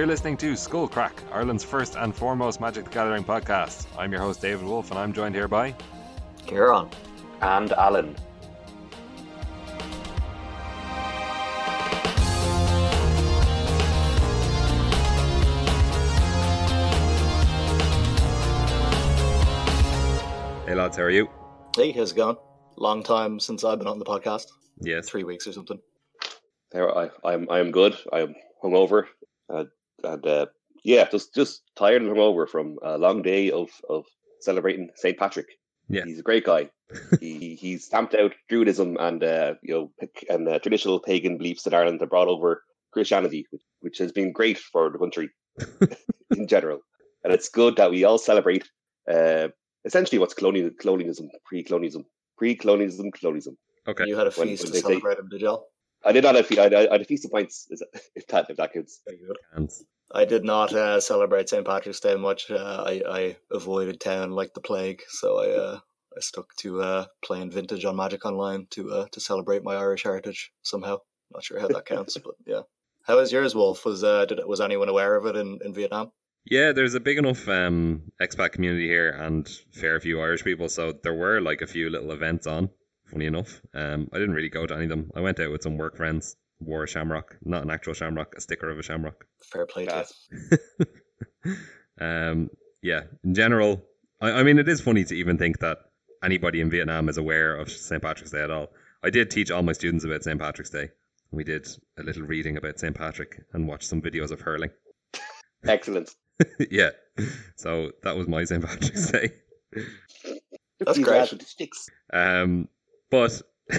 You're listening to Skull Crack, Ireland's first and foremost Magic the Gathering podcast. I'm your host, David Wolf, and I'm joined here by Kieran. And Alan. Hey lads, how are you? Hey, how's it going? Long time since I've been on the podcast. Yes. Three weeks or something. There, I, I'm I'm good. I'm hungover, uh, and uh, yeah, just just tired and hungover from a long day of of celebrating Saint Patrick. Yeah. he's a great guy. he he stamped out Druidism and uh, you know and uh, traditional pagan beliefs in Ireland and brought over Christianity, which, which has been great for the country in general. And it's good that we all celebrate uh, essentially what's colonial, colonialism, pre-colonialism, pre-colonialism, colonialism. Okay. You had a feast when to they say- celebrate him, did y'all? I did not have I, I had a feast of points. Is that, if that if that counts. Very good. Hands. I did not uh, celebrate St. Patrick's Day much. Uh, I, I avoided town like the plague, so I uh, I stuck to uh, playing vintage on Magic Online to uh, to celebrate my Irish heritage somehow. Not sure how that counts, but yeah. How was yours, Wolf? Was uh, did was anyone aware of it in, in Vietnam? Yeah, there's a big enough um, expat community here and fair few Irish people, so there were like a few little events on. Funny enough, um, I didn't really go to any of them. I went out with some work friends, wore a shamrock, not an actual shamrock, a sticker of a shamrock. Fair play to um, yeah, in general, I, I mean, it is funny to even think that anybody in Vietnam is aware of St. Patrick's Day at all. I did teach all my students about St. Patrick's Day. We did a little reading about St. Patrick and watched some videos of hurling. Excellent. yeah, so that was my St. Patrick's Day. That's great. with the sticks. Um, but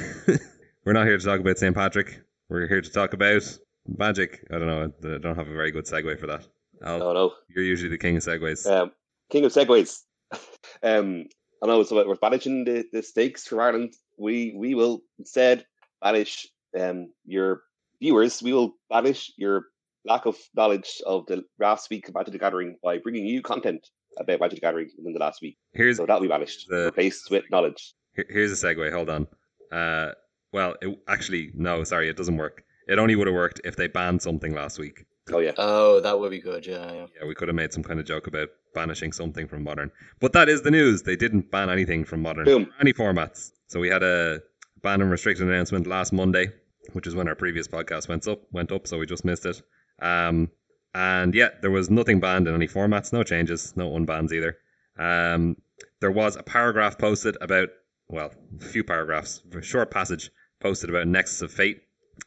we're not here to talk about St. Patrick. We're here to talk about magic. I don't know. I don't have a very good segue for that. Al, Oh no. you're usually the king of segues. Um, King of segues. um, I know so we're banishing the, the stakes from Ireland. We we will instead banish um, your viewers. We will banish your lack of knowledge of the last week of Magic the Gathering by bringing you content about Magic the Gathering in the last week. Here's So that'll be banished, The- replaced with knowledge. Here- Here's a segue. Hold on. Uh, well, it, actually, no. Sorry, it doesn't work. It only would have worked if they banned something last week. Oh yeah, Oh, that would be good. Yeah, yeah. Yeah, we could have made some kind of joke about banishing something from modern. But that is the news. They didn't ban anything from modern. Boom. Any formats. So we had a ban and restricted announcement last Monday, which is when our previous podcast went up. Went up, so we just missed it. Um, and yeah, there was nothing banned in any formats. No changes. No unbans either. Um, there was a paragraph posted about well, a few paragraphs, a short passage posted about Nexus of Fate,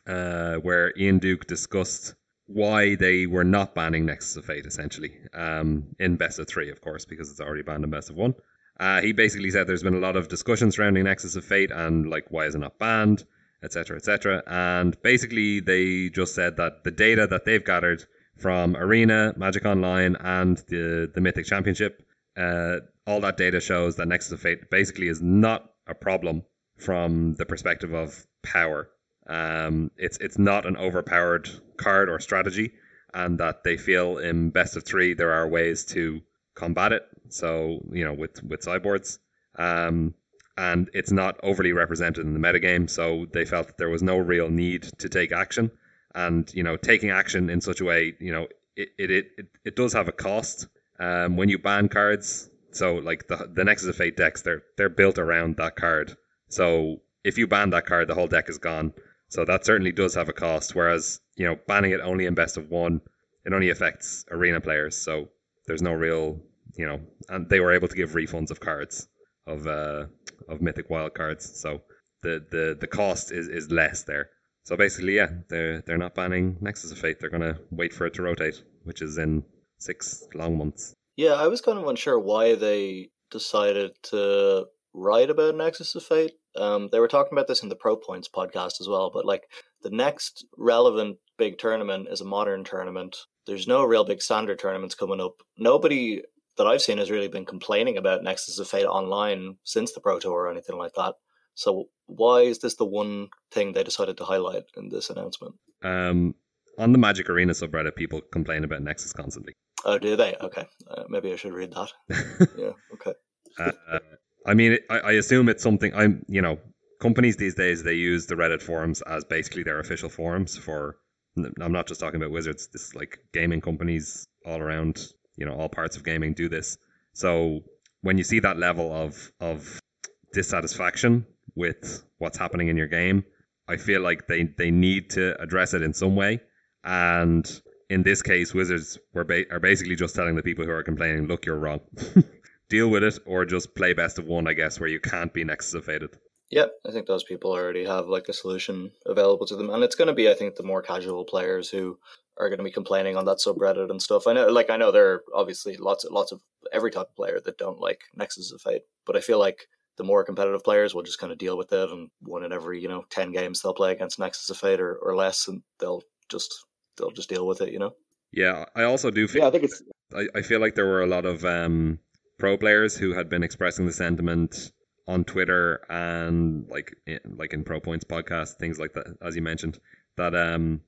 uh, where Ian Duke discussed why they were not banning Nexus of Fate, essentially, um, in best of three, of course, because it's already banned in best of one. Uh, he basically said there's been a lot of discussion surrounding Nexus of Fate and like why is it not banned, etc., etc. And basically, they just said that the data that they've gathered from Arena, Magic Online, and the the Mythic Championship, uh, all that data shows that Nexus of Fate basically is not a problem from the perspective of power. Um, it's it's not an overpowered card or strategy, and that they feel in best of three there are ways to combat it. So you know with with sideboards, um, and it's not overly represented in the metagame. So they felt that there was no real need to take action, and you know taking action in such a way, you know it it it, it, does have a cost. Um, when you ban cards, so like the the Nexus of Fate decks, they're they're built around that card. So if you ban that card, the whole deck is gone. So that certainly does have a cost. Whereas you know banning it only in best of one, it only affects arena players. So there's no real you know, and they were able to give refunds of cards of uh of mythic wild cards. So the the the cost is is less there. So basically, yeah, they're they're not banning Nexus of Fate. They're gonna wait for it to rotate, which is in six long months. Yeah, I was kind of unsure why they decided to write about Nexus of Fate. Um, they were talking about this in the Pro Points podcast as well, but like the next relevant big tournament is a modern tournament. There's no real big standard tournaments coming up. Nobody that I've seen has really been complaining about Nexus of Fate online since the Pro Tour or anything like that. So why is this the one thing they decided to highlight in this announcement? Um, on the Magic Arena subreddit, people complain about Nexus constantly. Oh, do they? Okay, uh, maybe I should read that. Yeah, okay. uh, I mean, I, I assume it's something. I'm, you know, companies these days they use the Reddit forums as basically their official forums for I'm not just talking about Wizards. This is like gaming companies all around, you know, all parts of gaming do this. So when you see that level of of dissatisfaction with what's happening in your game, I feel like they they need to address it in some way. And in this case, Wizards were ba- are basically just telling the people who are complaining, "Look, you're wrong. Deal with it, or just play best of one, I guess, where you can't be Nexus of Faded." Yeah, I think those people already have like a solution available to them, and it's going to be, I think, the more casual players who are going to be complaining on that subreddit and stuff. I know, like, I know there are obviously lots of lots of every type of player that don't like Nexus of Fate, but I feel like the more competitive players will just kind of deal with it, and one in every you know ten games they'll play against Nexus of Fate or, or less, and they'll just they'll just deal with it, you know. Yeah, I also do feel. Yeah, I think it's. I, I feel like there were a lot of um, pro players who had been expressing the sentiment on Twitter and like in, like in Pro Points podcast, things like that, as you mentioned, that um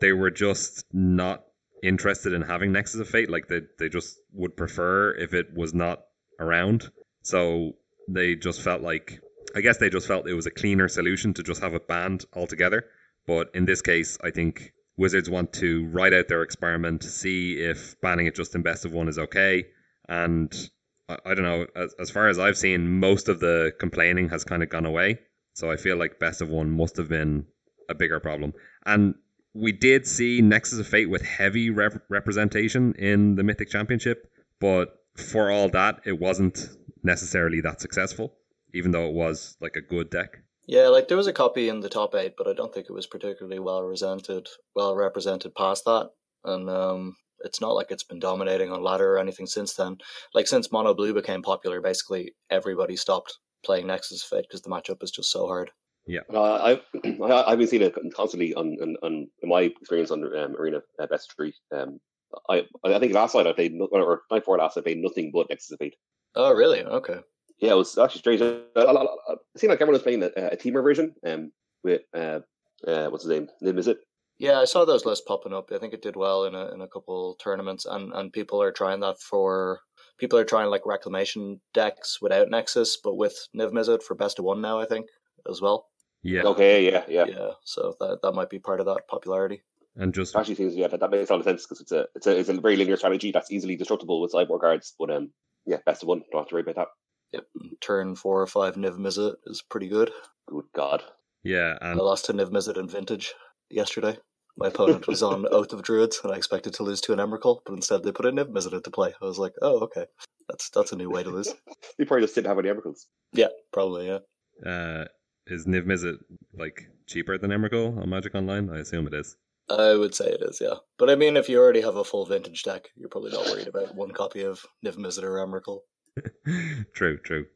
they were just not interested in having Nexus of Fate. Like they they just would prefer if it was not around. So they just felt like I guess they just felt it was a cleaner solution to just have it banned altogether. But in this case, I think Wizards want to write out their experiment, see if banning it just in best of one is okay, and I, I don't know. As, as far as I've seen, most of the complaining has kind of gone away. So I feel like best of one must have been a bigger problem. And we did see Nexus of Fate with heavy rep- representation in the Mythic Championship, but for all that, it wasn't necessarily that successful, even though it was like a good deck. Yeah, like there was a copy in the top eight, but I don't think it was particularly well represented, well represented past that. And um, it's not like it's been dominating on ladder or anything since then. Like since Mono Blue became popular, basically everybody stopped playing Nexus of Fate because the matchup is just so hard. Yeah, Uh, I've I've been seeing it constantly on, on, on in my experience on um, Arena uh, Best Three. Um, I I think last night I played no- or night before last I played nothing but Nexus of Fate. Oh, really? Okay. Yeah, it was actually strange. It seemed like everyone was playing a, a Temur version um, with uh, uh, what's his name? Nim, is it? Yeah, I saw those lists popping up. I think it did well in a in a couple tournaments, and and people are trying that for people are trying like reclamation decks without Nexus, but with Niv Mizzet for best of one now. I think as well. yeah, Okay, yeah, yeah. Yeah, so that that might be part of that popularity. and just Actually, seems yeah that, that makes a lot of sense because it's a it's a it's a very linear strategy that's easily destructible with sideboard guards. But um, yeah, best of one. Don't have to worry about that. Yep, turn four or five Niv Mizzet is pretty good. Good God. yeah, I lost to Niv Mizzet in Vintage yesterday. My opponent was on Oath of Druids, and I expected to lose to an Emrakul, but instead they put a Niv Mizzet into play. I was like, oh, okay, that's that's a new way to lose. You probably just didn't have any Emrakuls. Yeah, probably, yeah. uh, is Niv Mizzet like cheaper than Emrakul on Magic Online? I assume it is. I would say it is, yeah. But I mean, if you already have a full Vintage deck, you're probably not worried about one copy of Niv Mizzet or Emrakul. true, true.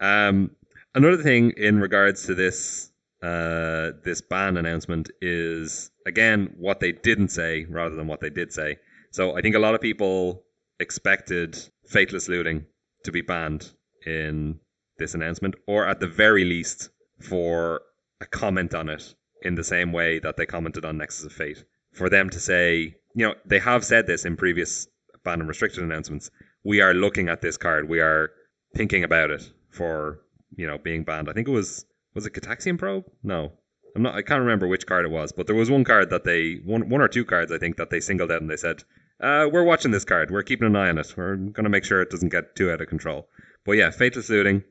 Um, another thing in regards to this uh, this ban announcement is again what they didn't say rather than what they did say. So I think a lot of people expected Faithless Looting to be banned in this announcement, or at the very least for a comment on it in the same way that they commented on Nexus of Fate. For them to say, you know, they have said this in previous ban and restricted announcements. We are looking at this card. We are thinking about it for you know being banned. I think it was was it Gitaxian Probe? No, I'm not. I can't remember which card it was, but there was one card that they one one or two cards I think that they singled out and they said, uh, "We're watching this card. We're keeping an eye on it. We're going to make sure it doesn't get too out of control." But yeah, Faithless Looting.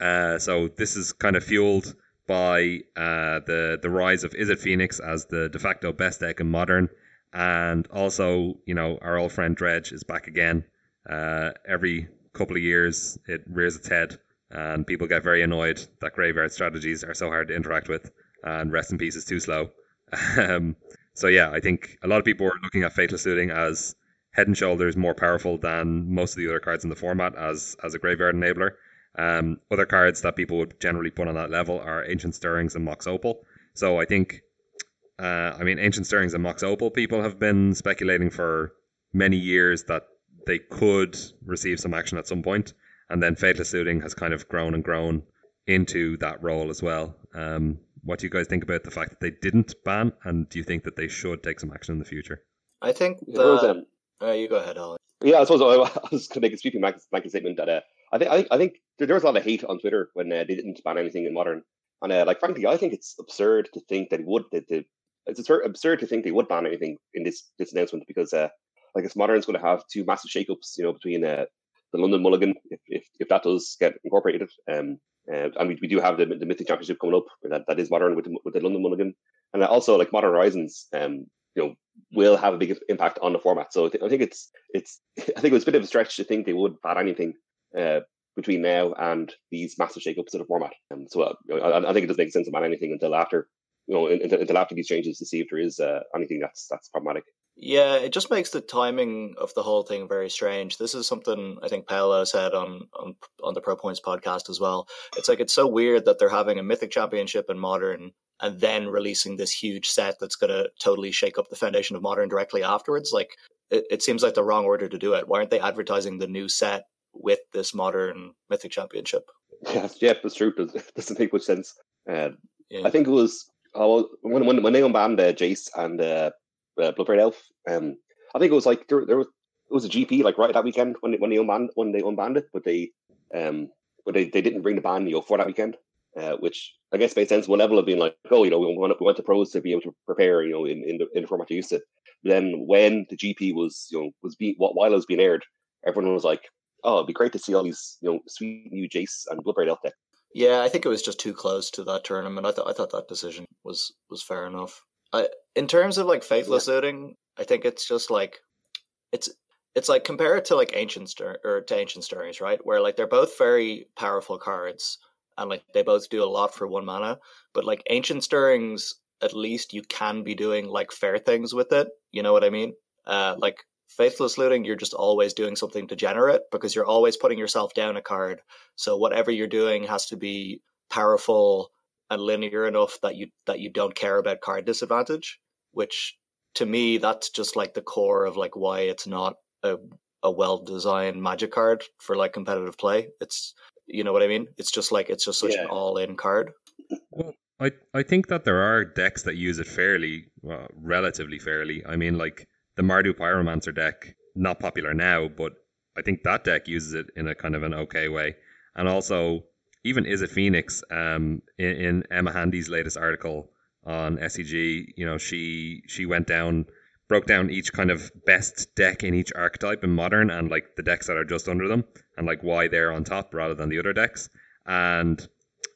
Uh, so this is kind of fueled by uh, the the rise of Izzet Phoenix as the de facto best deck in Modern, and also you know our old friend Dredge is back again. Uh, every couple of years, it rears its head, and people get very annoyed that graveyard strategies are so hard to interact with, and rest in peace is too slow. um, so yeah, I think a lot of people are looking at Faithless Looting as head and shoulders more powerful than most of the other cards in the format as as a graveyard enabler. Um, other cards that people would generally put on that level are Ancient Stirrings and Mox Opal. So I think, uh, I mean, Ancient Stirrings and Mox Opal people have been speculating for many years that they could receive some action at some point, and then Faithless Looting has kind of grown and grown into that role as well. Um, what do you guys think about the fact that they didn't ban, and do you think that they should take some action in the future? I think Yeah, there was, that. um, Uh, you go ahead, Alan. Yeah, I suppose I, I was going to make a sweeping blanket, blanket statement that uh, I think I think I think there, there was a lot of hate on Twitter when uh, they didn't ban anything in modern, and uh, like frankly, I think it's absurd to think that it would that the it's absurd, absurd to think they would ban anything in this this announcement because uh, like it's modern's going to have two massive shakeups, you know, between uh, the London Mulligan if, if, if that does get incorporated. Um, uh, and we, we do have the, the Mythic Championship coming up that, that is modern with the, with the London Mulligan, and also like Modern Horizons, um, you know, will have a big impact on the format. So I, th- I think it's it's I think it was a bit of a stretch to think they would add anything uh, between now and these massive shakeups of the format. And so uh, I, I, think it doesn't make sense to ban anything until after you know until, until after these changes to see if there is uh, anything that's that's problematic. Yeah, it just makes the timing of the whole thing very strange. This is something I think Paolo said on, on on the Pro Points podcast as well. It's like it's so weird that they're having a Mythic Championship in Modern and then releasing this huge set that's going to totally shake up the foundation of Modern directly afterwards. Like it, it seems like the wrong order to do it. Why aren't they advertising the new set with this Modern Mythic Championship? Yeah, yeah, that's true. It doesn't make much sense. Uh, yeah. I think it was oh, when when when they unbanned uh, Jace and uh, uh, Bloodbraid Elf. Um, I think it was like there, there was it was a GP like right that weekend when they, when they unbanned when they unbanned it, but they um but they, they didn't bring the ban you know for that weekend, uh, which I guess made sense. One level of being like, oh, you know, we want we want the pros to be able to prepare, you know, in, in the in the format they used to. But then when the GP was you know was being while it was being aired, everyone was like, oh, it'd be great to see all these you know sweet new Jace and Bloodbraid Elf deck. Yeah, I think it was just too close to that tournament. I thought I thought that decision was was fair enough. I, in terms of like faithless yeah. I think it's just like it's it's like compare it to like ancient stir or to ancient stirrings, right? Where like they're both very powerful cards and like they both do a lot for one mana. But like ancient stirrings, at least you can be doing like fair things with it. You know what I mean? Uh, like faithless looting, you're just always doing something degenerate because you're always putting yourself down a card. So whatever you're doing has to be powerful and linear enough that you that you don't care about card disadvantage which to me that's just like the core of like why it's not a a well designed magic card for like competitive play. It's you know what i mean? It's just like it's just such yeah. an all in card. Well i i think that there are decks that use it fairly well, relatively fairly. I mean like the mardu pyromancer deck not popular now but i think that deck uses it in a kind of an okay way. And also even Izzet Phoenix, um, in, in, Emma Handy's latest article on SCG, you know, she she went down, broke down each kind of best deck in each archetype in modern, and like the decks that are just under them, and like why they're on top rather than the other decks. And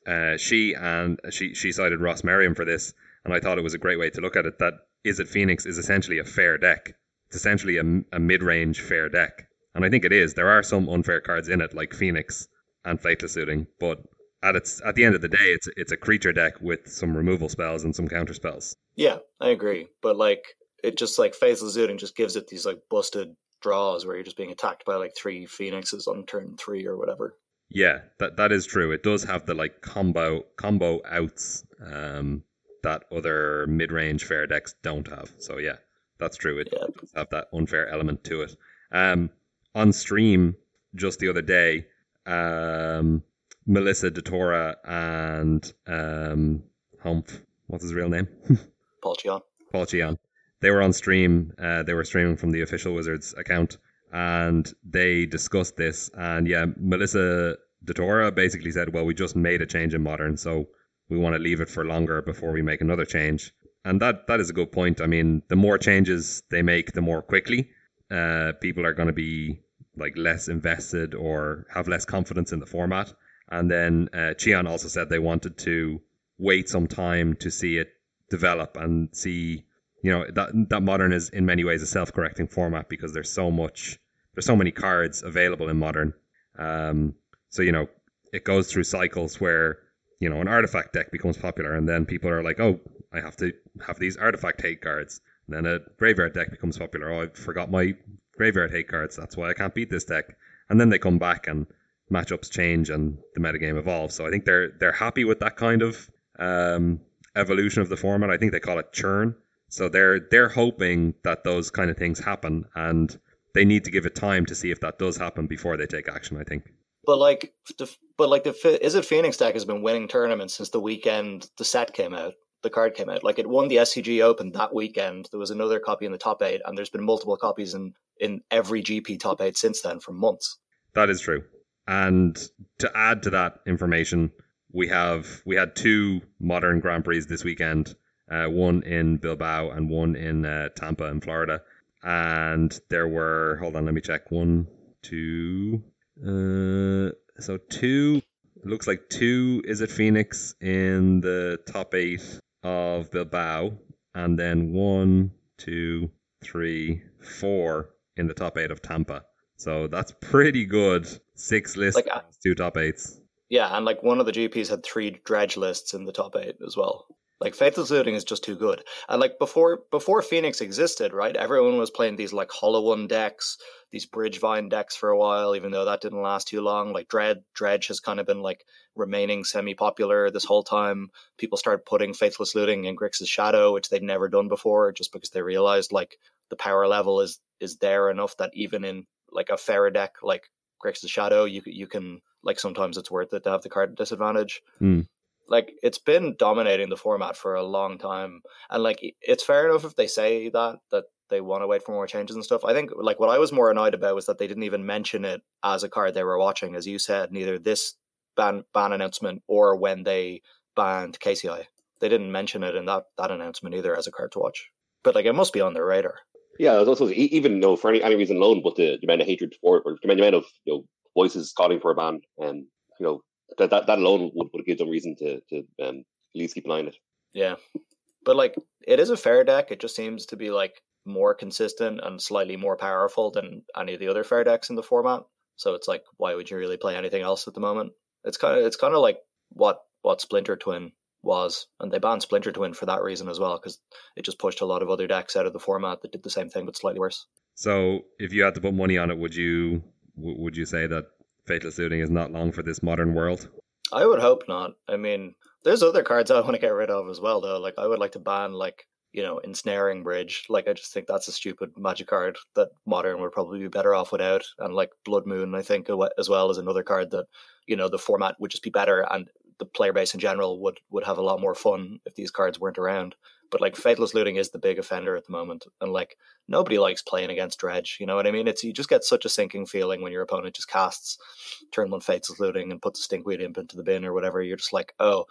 uh, she and she she cited Ross Merriam for this, and I thought it was a great way to look at it. That Izzet Phoenix is essentially a fair deck. It's essentially a, a mid-range fair deck, and I think it is. There are some unfair cards in it, like Phoenix and faithless looting, but at its at the end of the day, it's it's a creature deck with some removal spells and some counter spells. Yeah, I agree, but like it just like faithless looting just gives it these like busted draws where you're just being attacked by like three phoenixes on turn three or whatever. Yeah, that that is true. It does have the like combo combo outs um, that other mid range fair decks don't have. So yeah, that's true. It yeah. does have that unfair element to it. Um, on stream just the other day, um, Melissa DeTora and um, Humph. What's his real name? Paul Cheon. Paul Cheon. They were on stream. Uh, they were streaming from the official Wizards account, and they discussed this. And yeah, Melissa DeTora basically said, "Well, we just made a change in modern, so we want to leave it for longer before we make another change." And that that is a good point. I mean, the more changes they make, the more quickly uh, people are going to be like less invested or have less confidence in the format. And then uh, Cheon also said they wanted to wait some time to see it develop and see, you know, that that modern is in many ways a self-correcting format because there's so much, there's so many cards available in modern. Um, so you know, it goes through cycles where you know an artifact deck becomes popular, and then people are like, oh, I have to have these artifact hate cards. And then a graveyard deck becomes popular. Oh, I forgot my graveyard hate cards. That's why I can't beat this deck. And then they come back and matchups change and the metagame evolves. So I think they're they're happy with that kind of um, evolution of the format. I think they call it churn. So they're they're hoping that those kind of things happen, and they need to give it time to see if that does happen before they take action. I think. But like, the, but like the Izzet Phoenix deck has been winning tournaments since the weekend the set came out the card came out. Like it won the SCG Open that weekend. There was another copy in the top eight, and there's been multiple copies in in every GP top eight since then for months. That is true. And to add to that information, we have we had two modern Grand Prix this weekend. uh, one in Bilbao and one in uh, Tampa in Florida. And there were, hold on, let me check. One, two, uh, so two, looks like two Izzet Phoenix in the top eight of Bilbao, and then one, two, three, four in the top eight of Tampa. So that's pretty good. Six lists, Like, uh, two top eights. Yeah, and like one of the GPs had three dredge lists in the top eight as well. Like Faithless Looting is just too good. And like before before Phoenix existed, right? Everyone was playing these like Hollow One decks, these Bridgevine decks for a while, even though that didn't last too long. Like Dread Dredge has kind of been like remaining semi popular this whole time. People started putting Faithless Looting in Grixis Shadow, which they'd never done before, just because they realized like the power level is is there enough that even in like a fairer deck like Grixis Shadow, you you can like sometimes it's worth it to have the card disadvantage. Hmm. Like it's been dominating the format for a long time, and like it's fair enough if they say that that they want to wait for more changes and stuff. I think like what I was more annoyed about was that they didn't even mention it as a card they were watching, as you said, neither this ban ban announcement or when they banned KCI. They didn't mention it in that that announcement either as a card to watch. But like it must be on their radar. Yeah, there's also even though for any, any reason alone, but the, the amount of hatred for or the amount of you know voices calling for a ban, and you know that that, that alone would, would give them reason to to um, at least keep an eye on it. Yeah. But like it is a fair deck. It just seems to be like more consistent and slightly more powerful than any of the other fair decks in the format. So it's like why would you really play anything else at the moment? It's kind of it's kind of like what what Splinter Twin was and they banned Splinter Twin for that reason as well because it just pushed a lot of other decks out of the format that did the same thing but slightly worse. So if you had to put money on it, would you would you say that Faithless Looting is not long for this modern world? I would hope not. I mean, there's other cards I want to get rid of as well, though. Like, I would like to ban, like, you know, Ensnaring Bridge. Like, I just think that's a stupid magic card that Modern would probably be better off without. And, like, Blood Moon, I think, as well, is another card that, you know, the format would just be better and the player base in general would, would have a lot more fun if these cards weren't around. But, like, Faithless Looting is the big offender at the moment. And, like, nobody likes playing against Dredge. You know what I mean? It's You just get such a sinking feeling when your opponent just casts turn one Faithless Looting and puts a Stinkweed Imp into the bin or whatever. You're just like, oh,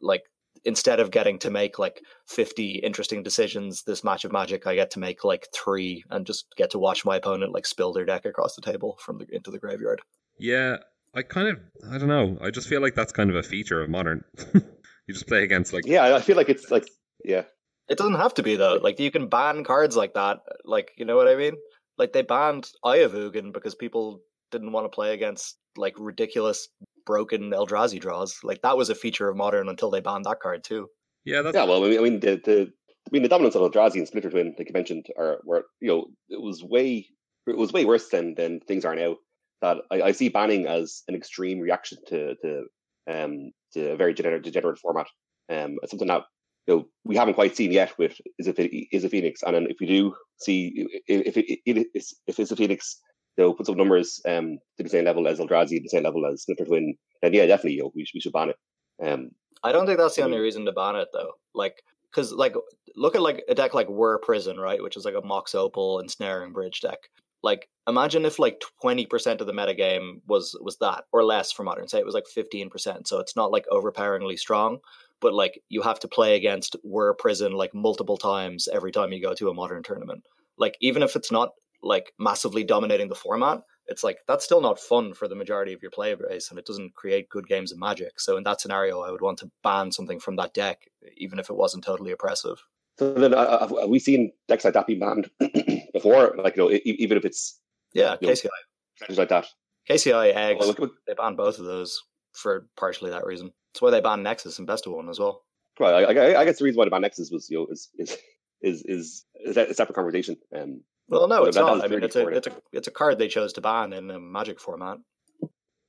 like instead of getting to make like 50 interesting decisions this match of magic i get to make like three and just get to watch my opponent like spill their deck across the table from the into the graveyard Yeah, I kind of I don't know. I just feel like that's kind of a feature of modern. you just play against like Yeah, I feel like it's like yeah, it doesn't have to be though like you can ban cards like that like you know what i mean like they banned Eye of Ugin because people didn't want to play against like ridiculous broken eldrazi draws like that was a feature of modern until they banned that card too yeah, that's yeah. Well, I mean, I mean the, the I mean the dominance of Eldrazi and Splinter Twin, like you mentioned, are were you know it was way it was way worse than than things are now. That I, I see banning as an extreme reaction to to um to a very degenerate, degenerate format. Um, it's something that you know we haven't quite seen yet with is it is a Phoenix, and then if we do see if it, it is if it's a Phoenix, you know, put some numbers um to the same level as Eldrazi, the same level as Splinter Twin, then yeah, definitely, you know, we, we should ban it. Um, I don't think that's the only reason to ban it though. Like, because like look at like a deck like Whir Prison, right, which is like a Mox Opal and Snaring Bridge deck. Like, imagine if like twenty percent of the metagame was was that or less for modern. Say it was like fifteen percent, so it's not like overpoweringly strong, but like you have to play against Whir Prison like multiple times every time you go to a modern tournament. Like, even if it's not like massively dominating the format, it's like that's still not fun for the majority of your player base and it doesn't create good games of magic so in that scenario i would want to ban something from that deck even if it wasn't totally oppressive So then, uh, have have we seen decks like that be banned before? Like, you know, e- even if it's yeah Yeah. kci strategies like that. kci eggs Well, look- look- they banned both of those for partially that reason that's why they banned nexus and best of one as well Right, I, I, I guess the reason why they ban Nexus was, you know, is is is is, is a separate conversation. Um, well no it's that- that not i mean it's a it's a it's a card they chose to ban in a magic format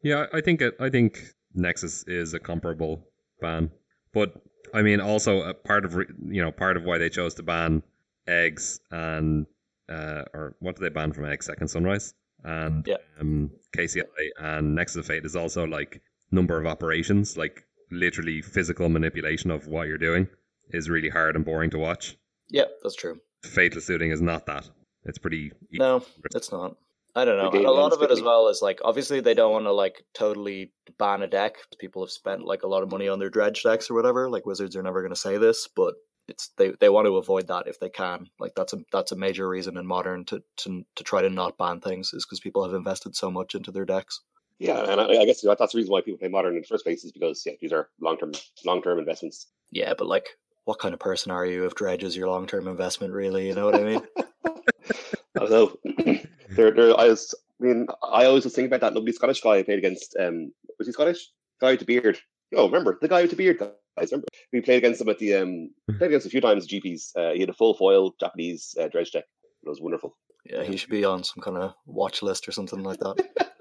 Yeah, I think it. I think Nexus is a comparable ban, but I mean, also a part of you know part of why they chose to ban eggs and uh, or what did they ban from eggs? Second Sunrise and Yeah. um, KCI and Nexus of Fate is also like number of operations, like literally physical manipulation of what you're doing is really hard and boring to watch. yeah that's true Faithless Looting is not that. It's pretty. No, it's not. I don't know. And a lot of it as well is like obviously they don't want to like totally ban a deck. People have spent like a lot of money on their dredge decks or whatever. Like Wizards are never going to say this, but it's they, they want to avoid that if they can. Like that's a that's a major reason in modern to to to try to not ban things is because people have invested so much into their decks. Yeah, and I, I guess that's the reason why people play modern in the first place is because yeah, these are long term long term investments. Yeah, but like, what kind of person are you if dredge is your long term investment? Really, you know what I mean? I don't know. there, there. I was. I mean, I always was thinking about that lovely Scottish guy I played against. Um, was he Scottish? Guy with the beard. Oh, remember the guy with the beard? Guys, remember we played against him at the um played against a few times GPs. Uh, he had a full foil Japanese uh, dredge deck. It was wonderful. Yeah, he should be on some kind of watch list or something like that.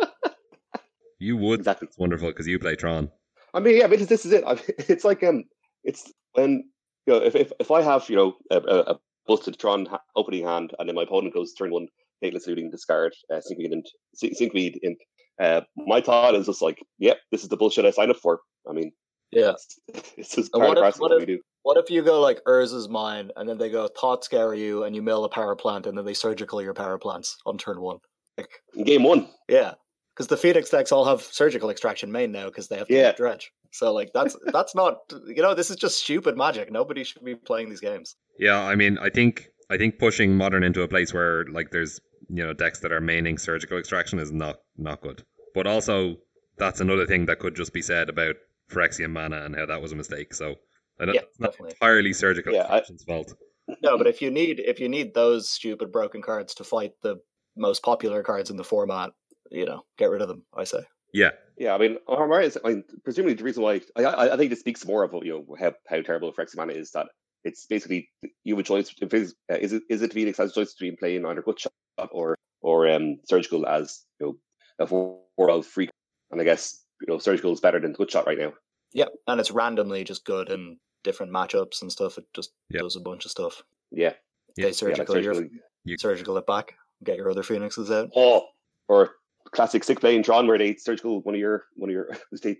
You would. Exactly. It's wonderful because you play Tron. I mean, yeah, but this is it. I mean, it's like um, it's when you know if if, if I have you know a, a, a busted Tron ha- opening hand and then my opponent goes turn one, Faithless Looting, discard, uh, Stinkweed and Stinkweed Imp. Uh, my thought is just like, yep, this is the bullshit I signed up for. I mean, Yeah. it's, it's just part what if- what what if- we do. What if you go like Urza's mine and then they go Thought Scour you and you mill a power plant and then they surgical your power plants on turn one? Like, In game one, yeah, because the Phoenix decks all have surgical extraction main now because they have to Yeah. dredge. So like that's that's not you know this is just stupid magic. Nobody should be playing these games. Yeah, I mean, I think I think pushing modern into a place where like there's you know decks that are maining surgical extraction is not not good. But also, that's another thing that could just be said about Phyrexian mana and how that was a mistake. So I don't, Yeah, it's not definitely. entirely surgical Yeah, I- fault. No, but if you need if you need those stupid broken cards to fight the most popular cards in the format, you know, get rid of them. I say. Yeah, yeah, I mean, Armor is, I mean, presumably the reason why I, I, I think this speaks more of you know how, how terrible Phyrexian mana is that it's basically you have a choice. If it's, uh, is it is it Phoenix has a choice between playing either gut shot or or um surgical as you know a four out freak, and I guess you know surgical is better than gut shot right now. Yeah, and it's randomly just good in different matchups and stuff. It just Yep. does a bunch of stuff. Yeah, They Yeah, yeah, surgical, like surgical. You- surgical it back. Get your other phoenixes out. Oh, or classic sick play in Tron where they surgical one of your one of your they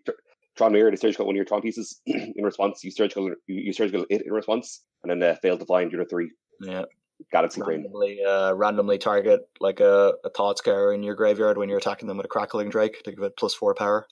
Tron mirror they surgical one of your Tron pieces in response. You surgical you, you surgical it in response, and then uh, failed to find your three Yeah, Galaxy Brain. randomly, uh, randomly target like a, a Thought Scour in your graveyard when you're attacking them with a crackling drake to give it plus four power.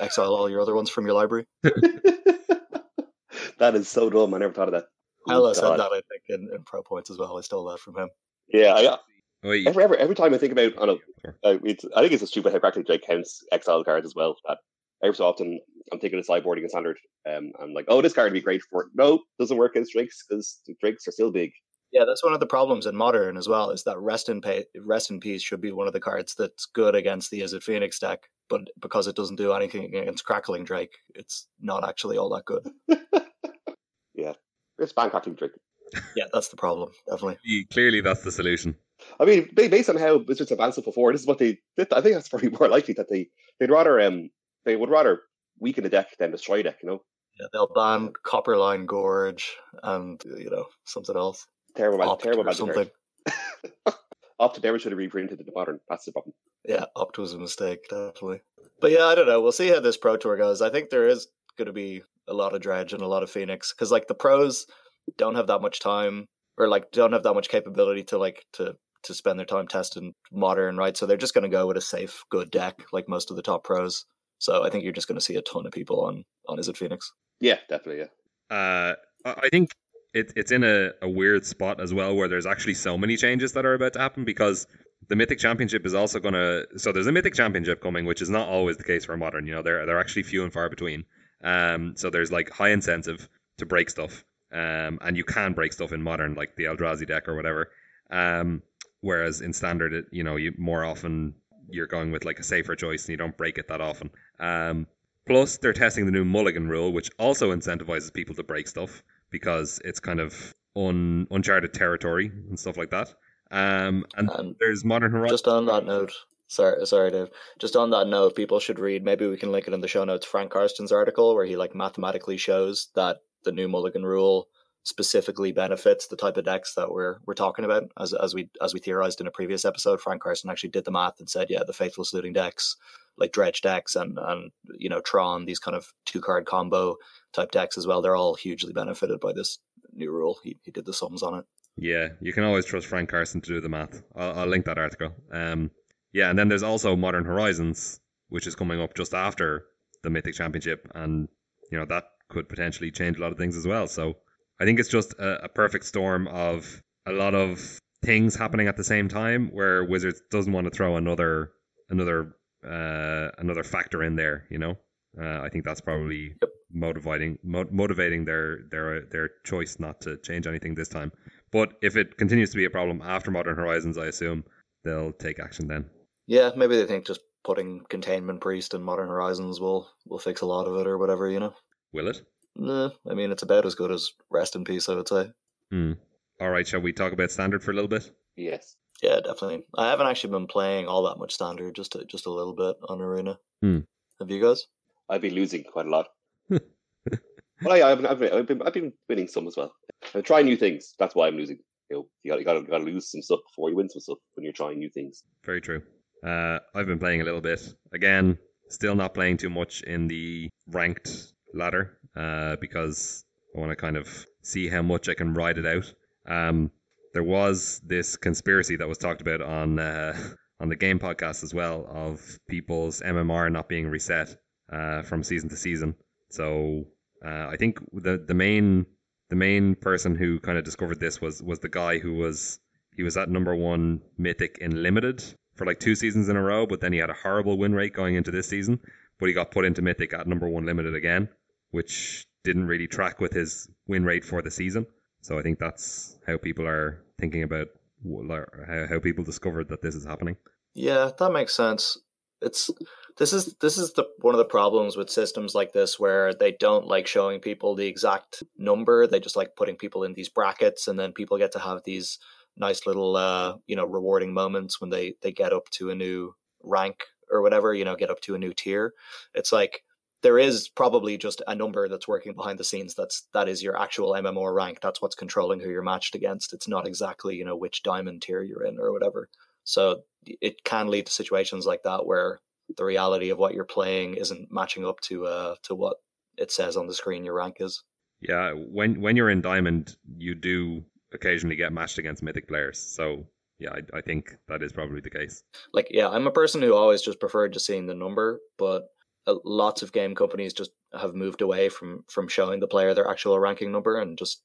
Exile all your other ones from your library. that is so dumb. I never thought of that. Oh, Ella said God. that I think in, in pro points as well. I stole that from him. Yeah, I, Oh, wait, every, every every time I think about, I don't know, uh, it's, I think it's a stupid how practically Drake counts exile cards as well. That every so often I'm thinking of sideboarding a standard. Um, I'm like, oh, this card would be great for it. No, doesn't work against Drakes because Drakes are still big. Yeah, that's one of the problems in modern as well. Is that rest in pay, rest in peace should be one of the cards that's good against the Izzet Phoenix deck, but because it doesn't do anything against crackling drake, it's not actually all that good. yeah, it's Bangkok Drake. Yeah, that's the problem. Definitely. clearly that's the solution. I mean, based on how Wizards have answered before, this is what they. did. I think that's probably more likely that they they'd rather um they would rather weaken the deck than destroy a deck. You know, Yeah, they'll ban Copperline Gorge and you know something else. Terrible, man, Opt terrible or something. card. Opt never should have reprinted the modern. That's the problem. Yeah, Opt was a mistake, definitely. But yeah, I don't know. We'll see how this Pro Tour goes. I think there is going to be a lot of Dredge and a lot of Phoenix because like the pros don't have that much time or like don't have that much capability to like to to spend their time testing modern, right? So they're just going to go with a safe, good deck like most of the top pros. So I think you're just going to see a ton of people on on Izzet Phoenix? Yeah, definitely. Yeah. Uh, I I think it, it's in a, a weird spot as well where there's actually so many changes that are about to happen because the Mythic Championship is also going to. So there's a Mythic Championship coming, which is not always the case for Modern. You know, they're, they're actually few and far between. Um, so there's like high incentive to break stuff. Um, and you can break stuff in Modern, like the Eldrazi deck or whatever. Um, whereas in Standard, it, you know, you more often you're going with like a safer choice and you don't break it that often. Um, Plus, they're testing the new Mulligan rule, which also incentivizes people to break stuff because it's kind of un- uncharted territory and stuff like that. Um, and And there's Modern Horizons. just on that note, sorry, sorry, Dave. Just on that note, people should read. Maybe we can link it in the show notes. Frank Karsten's article where he like mathematically shows that the new Mulligan rule specifically benefits the type of decks that we're we're talking about. As as we as we theorized in a previous episode, Frank Karsten actually did the math and said, yeah, the faithless looting decks, like dredge decks and and you know Tron, these kind of two card combo type decks as well, they're all hugely benefited by this new rule. He he did the sums on it. Yeah, you can always trust Frank Karsten to do the math. I'll, I'll link that article. Um, yeah, and then there's also Modern Horizons, which is coming up just after the Mythic Championship, and you know that could potentially change a lot of things as well. So I think it's just a, a perfect storm of a lot of things happening at the same time where Wizards doesn't want to throw another another uh, another factor in there. You know, uh, I think that's probably Yep. motivating mo- motivating their their their choice not to change anything this time. But if it continues to be a problem after Modern Horizons, I assume they'll take action then. Yeah, maybe they think just putting containment priest in Modern Horizons will will fix a lot of it or whatever. You know. Will it? Nah, I mean it's about as good as Rest in Peace. I would say. Hmm. All right, shall we talk about standard for a little bit? Yes. Yeah, definitely. I haven't actually been playing all that much standard, just a, just a little bit on Arena. Hmm. Have you guys? I've been losing quite a lot. but I, I've, been, I've, been, I've, been, I've been winning some as well. I'm trying new things. That's why I'm losing. You know, you got, you got, you got to lose some stuff before you win some stuff when you're trying new things. Very true. Uh, I've been playing a little bit. Again, still not playing too much in the ranked ladder uh, because I want to kind of see how much I can ride it out. Um, there was this conspiracy that was talked about on uh, on the game podcast as well of people's MMR not being reset uh, from season to season. So uh, I think the the main the main person who kind of discovered this was was the guy who was he was at number one mythic in limited for like two seasons in a row, but then he had a horrible win rate going into this season. But he got put into mythic at number one limited again, which didn't really track with his win rate for the season. So I think that's how people are thinking about how, how people discovered that this is happening. Yeah, that makes sense. It's this is this is the one of the problems with systems like this where they don't like showing people the exact number. They just like putting people in these brackets, and then people get to have these nice little uh, you know rewarding moments when they they get up to a new rank or whatever. You know, get up to a new tier. It's like there is probably just a number that's working behind the scenes that's that is your actual MMO rank. That's what's controlling who you're matched against. It's not exactly, you know, which diamond tier you're in or whatever. So it can lead to situations like that where the reality of what you're playing isn't matching up to uh to what it says on the screen your rank is. Yeah, when when you're in diamond, you do occasionally get matched against mythic players. So yeah, I, I think that is probably the case. Like yeah, I'm a person who always just preferred just seeing the number, but lots of game companies just have moved away from from showing the player their actual ranking number and just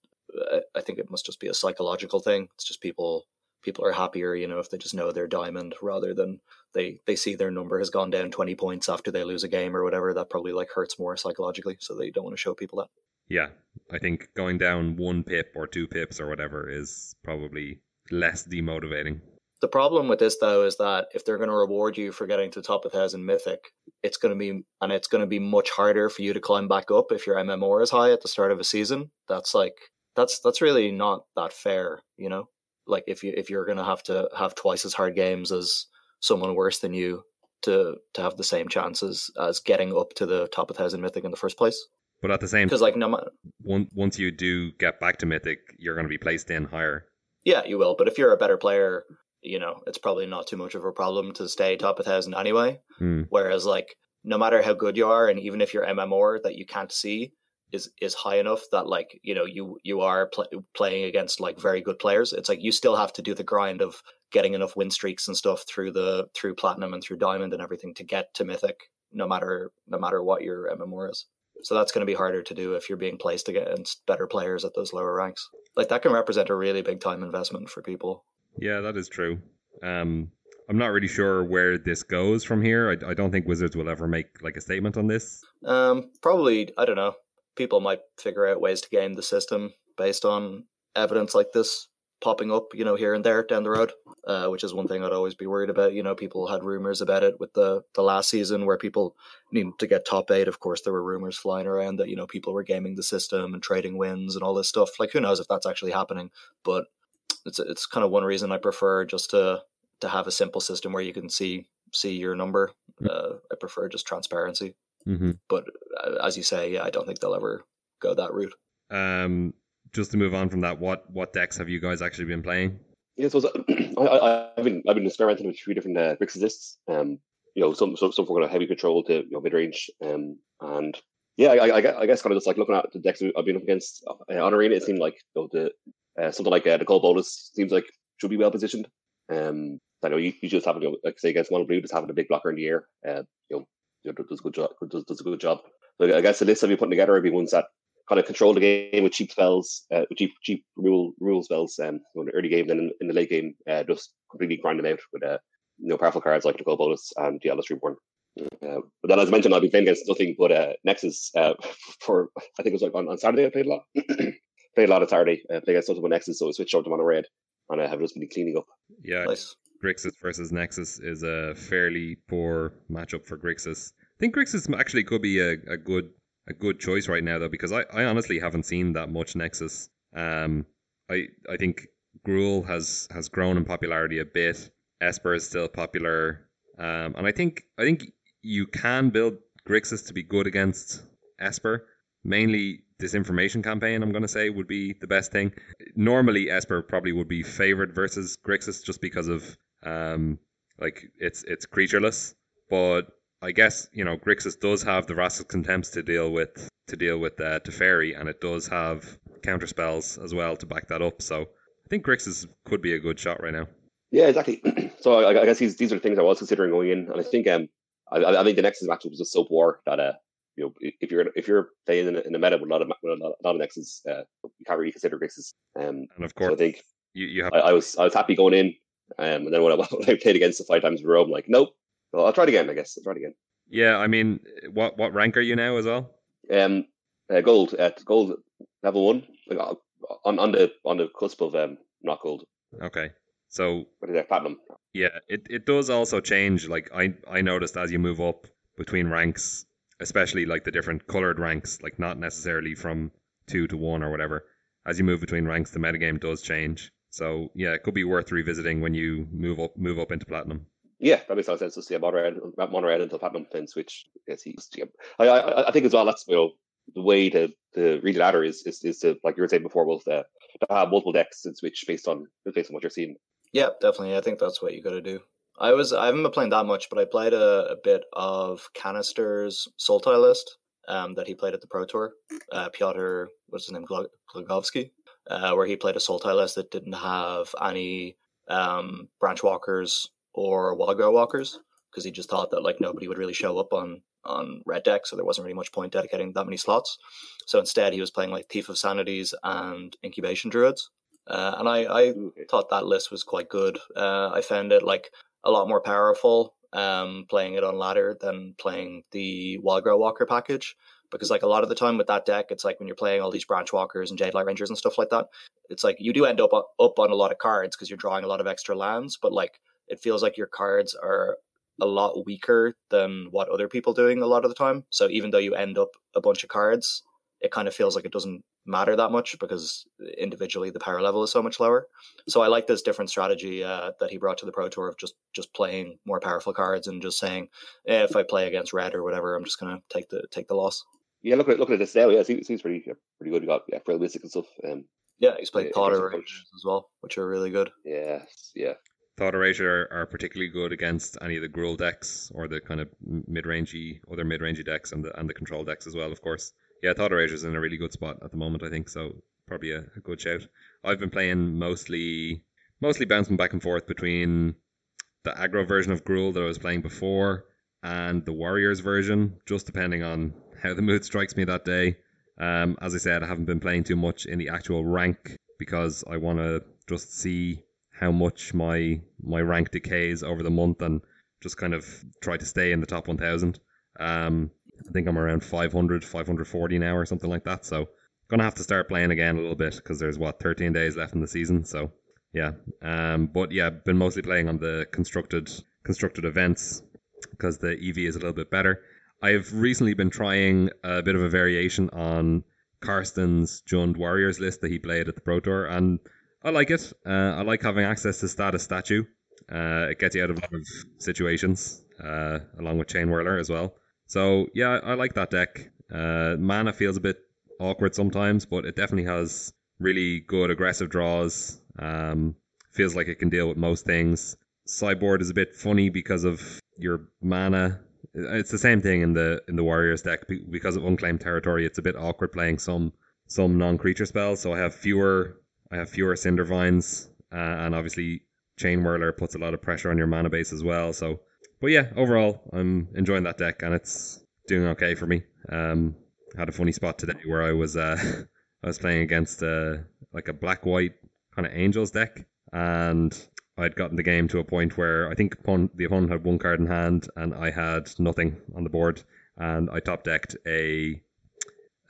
uh, I think it must just be a psychological thing. It's just people people are happier, you know, if they just know they're diamond rather than they they see their number has gone down 20 points after they lose a game or whatever. That probably like hurts more psychologically, so they don't want to show people that. Yeah, I think going down one pip or two pips or whatever is probably less demotivating. The problem with this though is that if they're going to reward you for getting to top of thousand mythic, it's going to be and it's going to be much harder for you to climb back up if your MMR is high at the start of a season. That's like that's that's really not that fair, you know. Like if you if you're going to have to have twice as hard games as someone worse than you to to have the same chances as getting up to the top of thousand mythic in the first place. But at the same Because like no matter once you do get back to mythic, you're going to be placed in higher. Yeah, you will. But if you're a better player, you know, it's probably not too much of a problem to stay top a thousand anyway. Hmm. Whereas, like, no matter how good you are, and even if your MMR that you can't see is is high enough that like you know you you are pl- playing against like very good players, it's like you still have to do the grind of getting enough win streaks and stuff through the through platinum and through diamond and everything to get to mythic, no matter no matter what your MMR is. So that's going to be harder to do if you're being placed against better players at those lower ranks. Like that can represent a really big time investment for people. Yeah, that is true. Um, I'm not really sure where this goes from here. I, I don't think Wizards will ever make like a statement on this. Um, probably I don't know. People might figure out ways to game the system based on evidence like this popping up, you know, here and there down the road. Uh, which is one thing I'd always be worried about. You know, people had rumors about it with the the last season where people needed to get top eight. Of course, there were rumors flying around that you know people were gaming the system and trading wins and all this stuff. Like, who knows if that's actually happening? But it's it's kind of one reason I prefer just to to have a simple system where you can see see your number. Uh, I prefer just transparency. Mm-hmm. But uh, as you say, yeah, I don't think they'll ever go that route. Um, just to move on from that, what what decks have you guys actually been playing? Yeah, so I, I, I've been I've been experimenting with three different uh, Grixis lists. Um, you know, some some, some for kind of heavy control to you know mid range. Um, and yeah, I, I, I guess kind of just like looking at the decks I've been up against uh, on arena, it seemed like you know the uh, something like uh, gold bonus seems like should be well positioned. Um, I know you, you just having you know, like say against mono blue, just having a big blocker in the air. Uh, you know, does a good job. Does, does a good job. So I guess the list I've been putting together have been ones that kind of control the game with cheap spells, uh, with cheap cheap rule rule spells, um, in the early game. Then in, in the late game, uh, just completely grind them out with uh, you know powerful cards like Nicol Bolas and the Atlas Reborn. Uh, but then, as I mentioned, I've been playing against nothing but uh, Nexus uh, for I think it was like on, on Saturday. I played a lot, played a lot of Saturday. Uh, played against nothing but Nexus, so I switched over to mono red, and I have just been cleaning up. Yeah, Nice. Grixis versus Nexus is a fairly poor matchup for Grixis. I think Grixis actually could be a, a good a good choice right now though, because I, I honestly haven't seen that much Nexus. Um, I I think Gruul has has grown in popularity a bit. Esper is still popular, um, and I think I think you can build Grixis to be good against Esper. Mainly disinformation campaign, I'm going to say, would be the best thing. Normally, Esper probably would be favored versus Grixis just because of um, like it's it's creatureless. But I guess you know Grixis does have the Vraska's Contempts to deal with to deal with uh, Teferi, and it does have counter spells as well to back that up. So I think Grixis could be a good shot right now. Yeah, exactly. so I, I guess these these are the things I was considering going in, and I think um I, I think the Nexus matchup was a soap war that uh you know if you're if you're playing in a, in a meta with a lot of with a lot, a lot of Nexus, uh, you can't really consider Grixis. Um, And of so I think you, you have I, I was I was happy going in, um, and then when I, when I played against the five times in a row, I'm like, nope. Well, I'll try it again. I guess I'll try it again. yeah. I mean, what what rank are you now as well? Um, uh, gold at gold level one, like uh, on on the on the cusp of um not gold, Okay, so what is that platinum. Yeah, it, it does also change. Like I I noticed as you move up between ranks, especially like the different colored ranks, like not necessarily from two to one or whatever. As you move between ranks, the metagame does change. So yeah, it could be worth revisiting when you move up move up into platinum. Yeah, that makes a lot of sense. Just yeah, mono red, mono red until platinum, then switch. Yes, he's. Yeah. I, I I think as well. That's you know the way to to read the ladder is is, is to like you were saying before, both uh, to have multiple decks and switch based on based on what you're seeing. Yeah, definitely. I think that's what you got to do. I was I haven't been playing that much, but I played a, a bit of Kanister's Sultai list um, that he played at the Pro Tour. Uh, Pyotr, what's his name, Glog- Glogowski, uh, where he played a Sultai list that didn't have any um, branchwalkers or wild walkers because he just thought that like nobody would really show up on on red deck, so there wasn't really much point dedicating that many slots. So instead, he was playing like Thief of Sanities and Incubation Druids. Uh, and I, I thought that list was quite good. Uh, I found it like a lot more powerful um, playing it on ladder than playing the Wildgrowth Walker package. Because like a lot of the time with that deck, it's like when you're playing all these Branchwalkers and Jadelight Rangers and stuff like that, it's like you do end up up on a lot of cards because you're drawing a lot of extra lands, but like it feels like your cards are a lot weaker than what other people doing a lot of the time. So even though you end up a bunch of cards, it kind of feels like it doesn't matter that much because individually the power level is so much lower. So I like this different strategy uh, that he brought to the Pro Tour of just just playing more powerful cards and just saying, eh, if I play against red or whatever, I'm just gonna take the take the loss. Yeah, look at look at this now. Yeah, it seems, seems pretty pretty good. We got yeah, Frail Mystic and stuff. Um, Yeah, he's played Yeah, Thought interesting Erasers as well, which are really good. yeah, yeah. Thought Erasure are, are particularly good against any of the Gruul decks or the kind of mid rangey other mid rangey decks and the and the control decks as well, of course. Yeah, Thought Erasure's in a really good spot at the moment, I think. So probably a, a good shout. I've been playing mostly mostly bouncing back and forth between the aggro version of Gruul that I was playing before and the Warriors version, just depending on how the mood strikes me that day. Um, as I said, I haven't been playing too much in the actual rank because I want to just see how much my my rank decays over the month and just kind of try to stay in the top 1000. Um, I think I'm around 500, 540 now or something like that. So gonna have to start playing again a little bit because there's what 13 days left in the season. So yeah, um, but yeah, been mostly playing on the constructed constructed events because the EV is a little bit better. I've recently been trying a bit of a variation on Karsten's Jund Warriors list that he played at the Pro Tour, and I like it. Uh, I like having access to status statue. Uh, it gets you out of a lot of situations, uh, along with Chainwhirler as well. So yeah, I like that deck. Uh, mana feels a bit awkward sometimes, but it definitely has really good aggressive draws. Um, feels like it can deal with most things. Sideboard is a bit funny because of your mana. It's the same thing in the in the Warriors deck because of unclaimed territory. It's a bit awkward playing some some non-creature spells. So I have fewer I have fewer Cindervines, uh, and obviously Chainwhirler puts a lot of pressure on your mana base as well. So, but yeah, overall I'm enjoying that deck and it's doing okay for me. Um, had a funny spot today where I was uh, I was playing against uh, like a black white kind of Angels deck, and I'd gotten the game to a point where I think the opponent had one card in hand and I had nothing on the board, and I top decked a.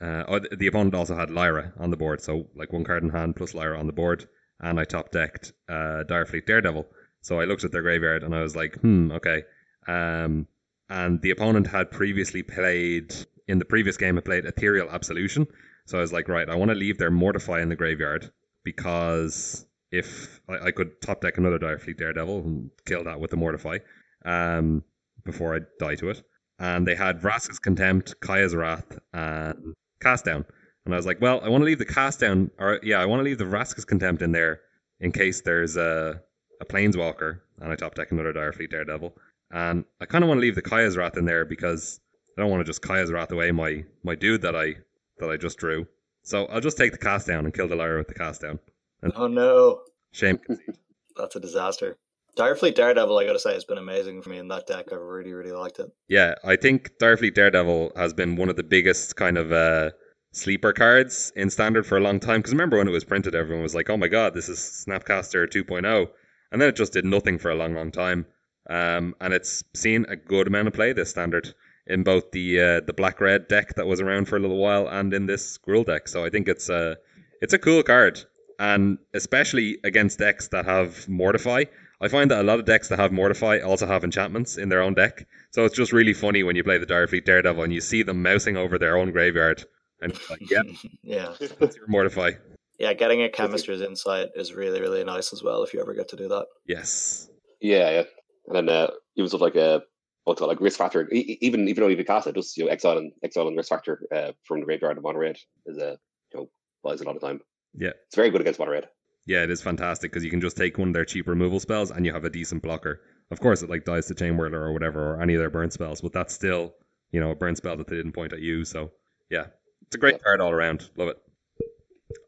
Uh, oh, the opponent also had Lyra on the board, so like one card in hand plus Lyra on the board, and I top decked uh, Direfleet Daredevil. So I looked at their graveyard and I was like, hmm, okay. Um, and the opponent had previously played in the previous game. Had played Ethereal Absolution, so I was like, right, I want to leave their Mortify in the graveyard because if I, I could top deck another Direfleet Daredevil and kill that with the Mortify um, before I die to it. And they had Vraska's Contempt, Kaya's Wrath, and Cast Down. And I was like, well, I want to leave the Cast Down, or yeah, I want to leave the Vraska's Contempt in there in case there's a, a Planeswalker, and I top deck another Direfleet Daredevil. And I kind of want to leave the Kaya's Wrath in there because I don't want to just Kaya's Wrath away my, my dude that I that I just drew. So I'll just take the cast down and kill the Lyra with the cast down. And Oh no, shame. that's a disaster. Direfleet Daredevil, I gotta say, has been amazing for me in that deck. I've really, really liked it. Yeah, I think Direfleet Daredevil has been one of the biggest kind of uh, sleeper cards in standard for a long time. Because remember when it was printed, everyone was like, "Oh my god, this is Snapcaster 2.0," and then it just did nothing for a long, long time. Um, and it's seen a good amount of play this standard in both the uh, the black red deck that was around for a little while and in this Gruul deck. So I think it's a it's a cool card, and especially against decks that have Mortify. I find that a lot of decks that have Mortify also have enchantments in their own deck. So it's just really funny when you play the Direfleet Daredevil and you see them mousing over their own graveyard. And like, yeah, yeah, that's your Mortify. yeah. Getting a Chemister's Insight is really, really nice as well. If you ever get to do that. Yes. Yeah, yeah. And then uh, even stuff like uh, what's it like risk factor. Even even though cast it, just you know, exile and exile and risk factor uh, from the graveyard of mono is a uh, you know buys a lot of time. Yeah. It's very good against mono. Yeah, it is fantastic because you can just take one of their cheap removal spells and you have a decent blocker. Of course, it like dies to Chainwhirler or whatever, or any of their burn spells, but that's still, you know, a burn spell that they didn't point at you. So, yeah, it's a great Yeah. card all around. Love it.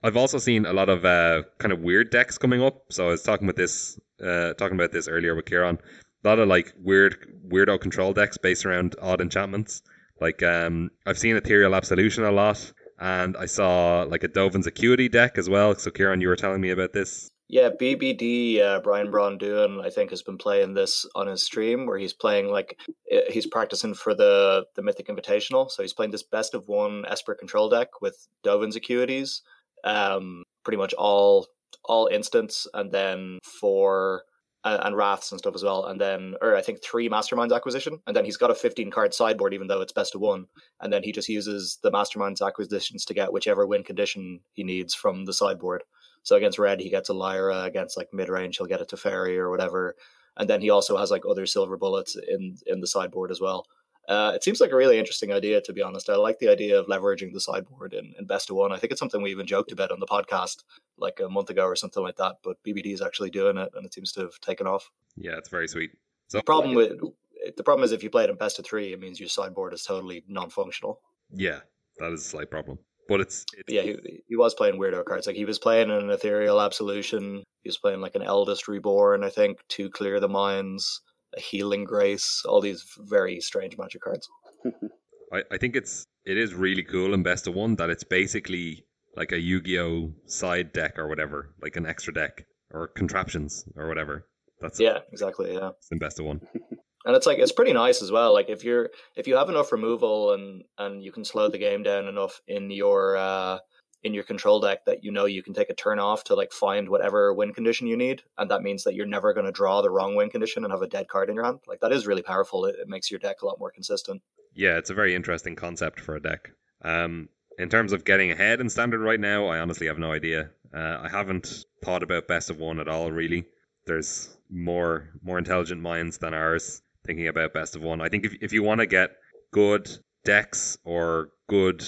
I've also seen a lot of uh, kind of weird decks coming up. So I was talking with this, uh, talking about this earlier with Kieran. A lot of like weird, weirdo control decks based around odd enchantments. Like um, I've seen Ethereal Absolution a lot, and I saw like a Dovin's Acuity deck as well. So Kieran, you were telling me about this. Yeah, BBD uh, Brian Braun Duin, I think, has been playing this on his stream where he's playing like uh, he's practicing for the the Mythic Invitational. So he's playing this best of one Esper control deck with Dovin's Acuities, um, pretty much all all instants, and then four uh, and wraths and stuff as well, and then or I think three Mastermind's acquisition, and then he's got a fifteen card sideboard even though it's best of one, and then he just uses the Mastermind's acquisitions to get whichever win condition he needs from the sideboard. So against red, he gets a Lyra. Against like mid range, he'll get a Teferi or whatever. And then he also has like other silver bullets in in the sideboard as well. Uh, it seems like a really interesting idea, to be honest. I like the idea of leveraging the sideboard in, in best of one. I think it's something we even joked about on the podcast like a month ago or something like that. But BBD is actually doing it, and it seems to have taken off. Yeah, it's very sweet. So The problem with the problem is if you play it in best of three, it means your sideboard is totally non-functional. yeah, that is a slight problem. But it's, it's yeah, he, he was playing weirdo cards. Like he was playing an ethereal absolution. He was playing like an eldest reborn, I think, to clear the mines, a healing grace, all these very strange magic cards. I, I think it's it is really cool in best of one that it's basically like a Yu-Gi-Oh side deck or whatever, like an extra deck or contraptions or whatever. That's Yeah, exactly. Yeah. in best of one. and it's like it's pretty nice as well like if you're if you have enough removal and and you can slow the game down enough in your uh in your control deck that you know you can take a turn off to like find whatever win condition you need and that means that you're never going to draw the wrong win condition and have a dead card in your hand like that is really powerful it, it makes your deck a lot more consistent Yeah, it's a very interesting concept for a deck. Um, in terms of getting ahead in standard right now, I honestly have no idea. Uh, I haven't thought about best of one at all. Really, there's more more intelligent minds than ours thinking about best of one. I think if if you want to get good decks or good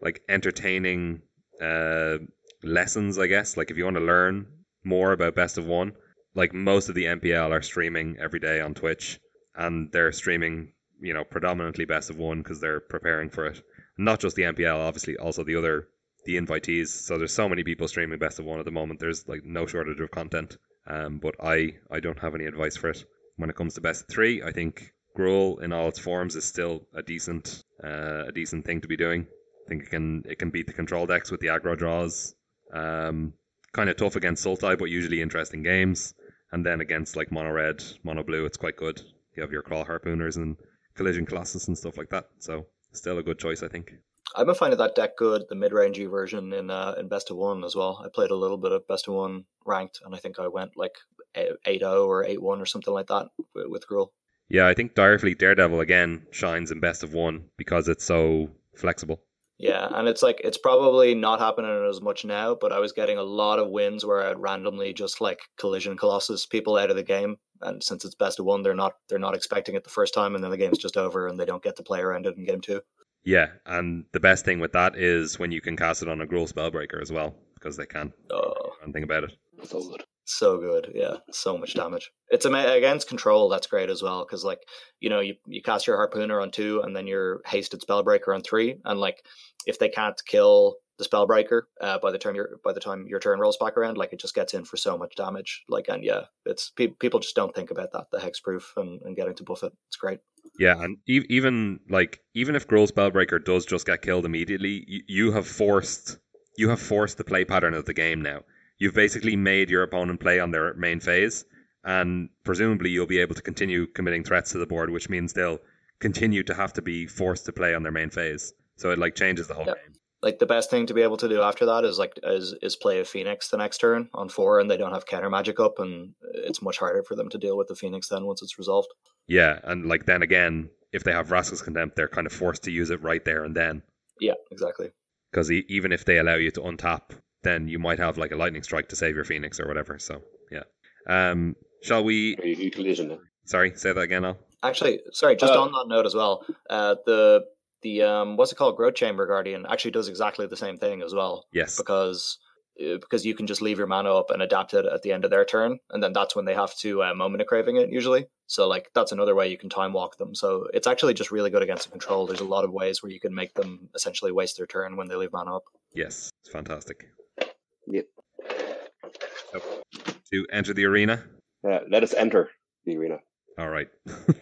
like entertaining uh, lessons, I guess, like if you want to learn more about best of one, like most of the MPL are streaming every day on Twitch, and they're streaming you know predominantly best of one because they're preparing for it. Not just the MPL, obviously, also the other the invitees. So there's so many people streaming best of one at the moment. There's like no shortage of content. Um, but I I don't have any advice for it when it comes to best of three. I think Gruul in all its forms is still a decent uh, a decent thing to be doing. I think it can it can beat the control decks with the aggro draws. Um, kind of tough against Sultai, but usually interesting games. And then against like mono red, mono blue, it's quite good. You have your Kraul harpooners and collision colossus and stuff like that. So still a good choice, I think. I've been finding that deck good, the mid rangey version in uh, in best of one as well. I played a little bit of best of one ranked, and I think I went like 8-0 or 8-1 or something like that with, with Gruul. Yeah, I think Direfleet Daredevil again shines in best of one because it's so flexible. Yeah, and it's like it's probably not happening as much now, but I was getting a lot of wins where I'd randomly just like collision colossus people out of the game, and since it's best of one, they're not they're not expecting it the first time, and then the game's just over, and they don't get to play around it in game two. Yeah, and the best thing with that is when you can cast it on a Gruul Spellbreaker as well, because they can. Oh, one think about it. So good. So good, yeah, so much damage. It's against control. That's great as well because, like, you know, you, you cast your harpooner on two, and then your hasted spellbreaker on three, and like, if they can't kill the spellbreaker uh, by the time your by the time your turn rolls back around, like, it just gets in for so much damage. Like, and yeah, it's pe- people just don't think about that the hexproof and, and getting to buff it. It's great. Yeah, and e- even like even if Gruul Spellbreaker does just get killed immediately, you, you have forced you have forced the play pattern of the game now you've basically made your opponent play on their main phase, and presumably you'll be able to continue committing threats to the board, which means they'll continue to have to be forced to play on their main phase. So it like changes the whole Yep. game. Like the best thing to be able to do after that is like is is play a phoenix the next turn on four, and they don't have counter magic up, and it's much harder for them to deal with the phoenix then once it's resolved. Yeah, and like then again, if they have Vraska's Contempt, they're kind of forced to use it right there and then. Yeah, exactly. Because e- even if they allow you to untap, then you might have like a lightning strike to save your Phoenix or whatever. So yeah. Um, shall we? You, you collision. Sorry, say that again, Al. Actually, sorry, just Uh, on that note as well, uh, the the um, what's it called, Growth Chamber Guardian actually does exactly the same thing as well Yes. because uh, because you can just leave your mana up and adapt it at the end of their turn, and then that's when they have to uh, moment of craving it usually. So like that's another way you can time walk them. So it's actually just really good against the control. There's a lot of ways where you can make them essentially waste their turn when they leave mana up. Yes, it's fantastic. Yep. So, to enter the arena. Uh, let us enter the arena. All right.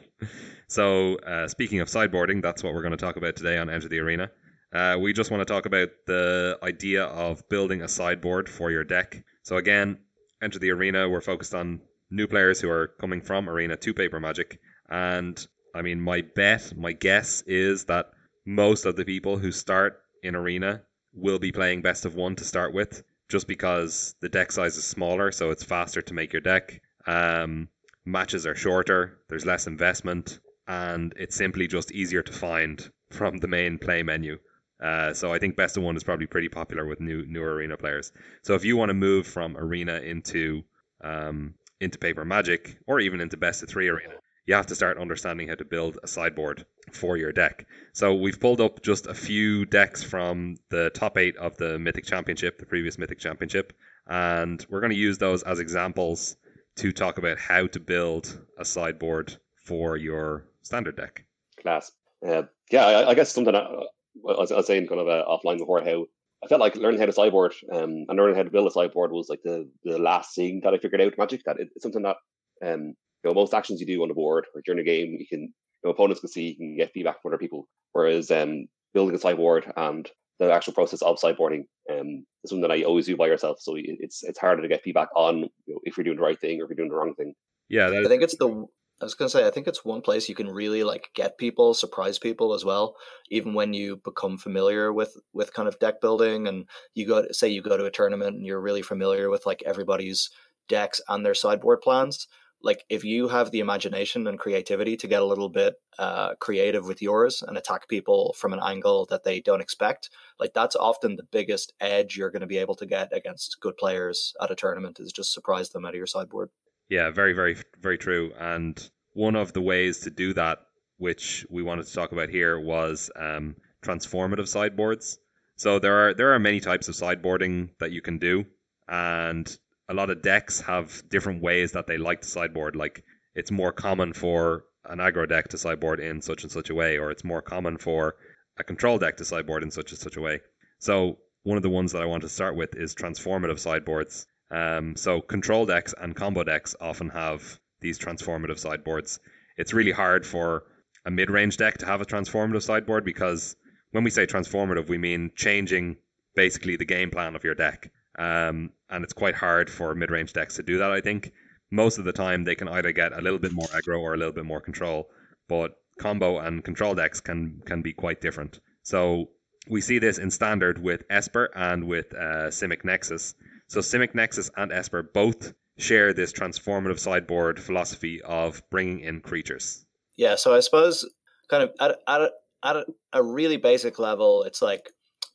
so, uh, speaking of sideboarding, that's what we're going to talk about today on Enter the Arena. Uh, we just want to talk about the idea of building a sideboard for your deck. So, again, Enter the Arena, we're focused on new players who are coming from Arena to Paper Magic. And I mean, my bet, my guess is that most of the people who start in Arena will be playing best of one to start with, just because the deck size is smaller, so it's faster to make your deck. Um, matches are shorter, there's less investment, and it's simply just easier to find from the main play menu. Uh, so I think best of one is probably pretty popular with new new arena players. So if you want to move from arena into um, into paper magic or even into best of three arena, you have to start understanding how to build a sideboard for your deck. So we've pulled up just a few decks from the top eight of the Mythic Championship, the previous Mythic Championship, and we're going to use those as examples to talk about how to build a sideboard for your standard deck. Class. Uh, yeah, I, I guess something I, I, was, saying kind of uh, offline before how I felt like learning how to sideboard um, and learning how to build a sideboard was like the, the last thing that I figured out Magic. That it, it's something that um, you know most actions you do on the board or during a game, you can you know, opponents can see, you can get feedback from other people. Whereas um, building a sideboard and the actual process of sideboarding um, is something that I always do by yourself. So it's it's harder to get feedback on you know, if you're doing the right thing or if you're doing the wrong thing. Yeah, that I think it's the. I was gonna say, I think it's one place you can really like get people, surprise people as well. Even when you become familiar with with kind of deck building, and you go, to, say, you go to a tournament and you're really familiar with like everybody's decks and their sideboard plans. Like if you have the imagination and creativity to get a little bit uh, creative with yours and attack people from an angle that they don't expect, like that's often the biggest edge you're going to be able to get against good players at a tournament is just surprise them out of your sideboard. Yeah, very, very, very true. And one of the ways to do that, which we wanted to talk about here, was um, transformative sideboards. So there are there are many types of sideboarding that you can do, and a lot of decks have different ways that they like to sideboard. Like it's more common for an aggro deck to sideboard in such and such a way, or it's more common for a control deck to sideboard in such and such a way. So one of the ones that I want to start with is transformative sideboards. Um, so control decks and combo decks often have these transformative sideboards. It's really hard for a mid-range deck to have a transformative sideboard because when we say transformative, we mean changing basically the game plan of your deck. Um, and it's quite hard for mid range decks to do that, I think. Most of the time, they can either get a little bit more aggro or a little bit more control, but combo and control decks can, can be quite different. So we see this in standard with Esper and with uh, Simic Nexus. So Simic Nexus and Esper both share this transformative sideboard philosophy of bringing in creatures. Yeah, so I suppose kind of at, at, at a really basic level, it's like,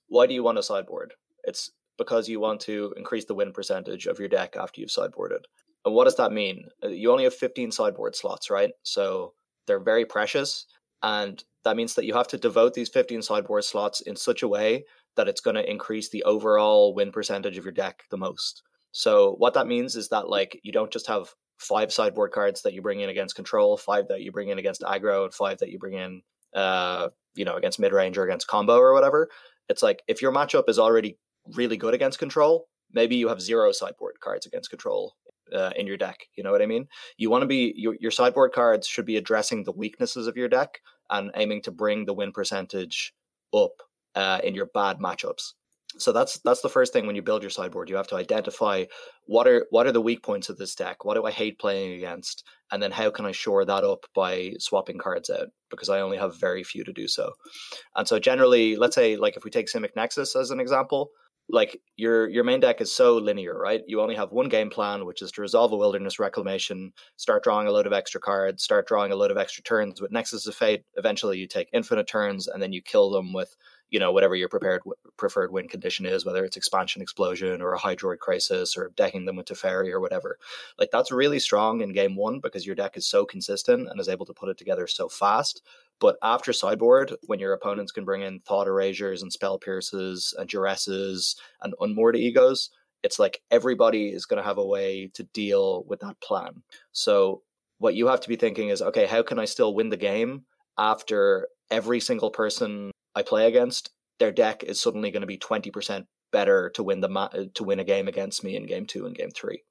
why do you want a sideboard? It's because you want to increase the win percentage of your deck after you've sideboarded. And what does that mean? Uh, you only have 15 sideboard slots, right? So they're very precious. And that means that you have to devote these 15 sideboard slots in such a way that it's going to increase the overall win percentage of your deck the most. So what that means is that like you don't just have five sideboard cards that you bring in against control, five that you bring in against aggro, and five that you bring in uh, you know, against mid range or against combo or whatever. It's like if your matchup is already really good against control, maybe you have zero sideboard cards against control uh, in your deck. You know what I mean? You want to be your, your sideboard cards should be addressing the weaknesses of your deck and aiming to bring the win percentage up uh, in your bad matchups. So that's that's the first thing when you build your sideboard. You have to identify what are what are the weak points of this deck. What do I hate playing against, and then how can I shore that up by swapping cards out because I only have very few to do so. And so generally, let's say like if we take Simic Nexus as an example, like your your main deck is so linear, right? You only have one game plan, which is to resolve a wilderness reclamation, start drawing a load of extra cards, start drawing a load of extra turns with Nexus of Fate. Eventually, you take infinite turns, and then you kill them with you know whatever your prepared preferred win condition is, whether it's expansion explosion or a hydroid Krasis or decking them with Teferi or whatever. Like that's really strong in game one because your deck is so consistent and is able to put it together so fast. But after sideboard, when your opponents can bring in thought erasures and spell pierces and duresses and unmoored egos, it's like everybody is going to have a way to deal with that plan. So what you have to be thinking is, okay, how can I still win the game after every single person I play against, their deck is suddenly going to be twenty percent better to win the ma- to win a game against me in game two and game three.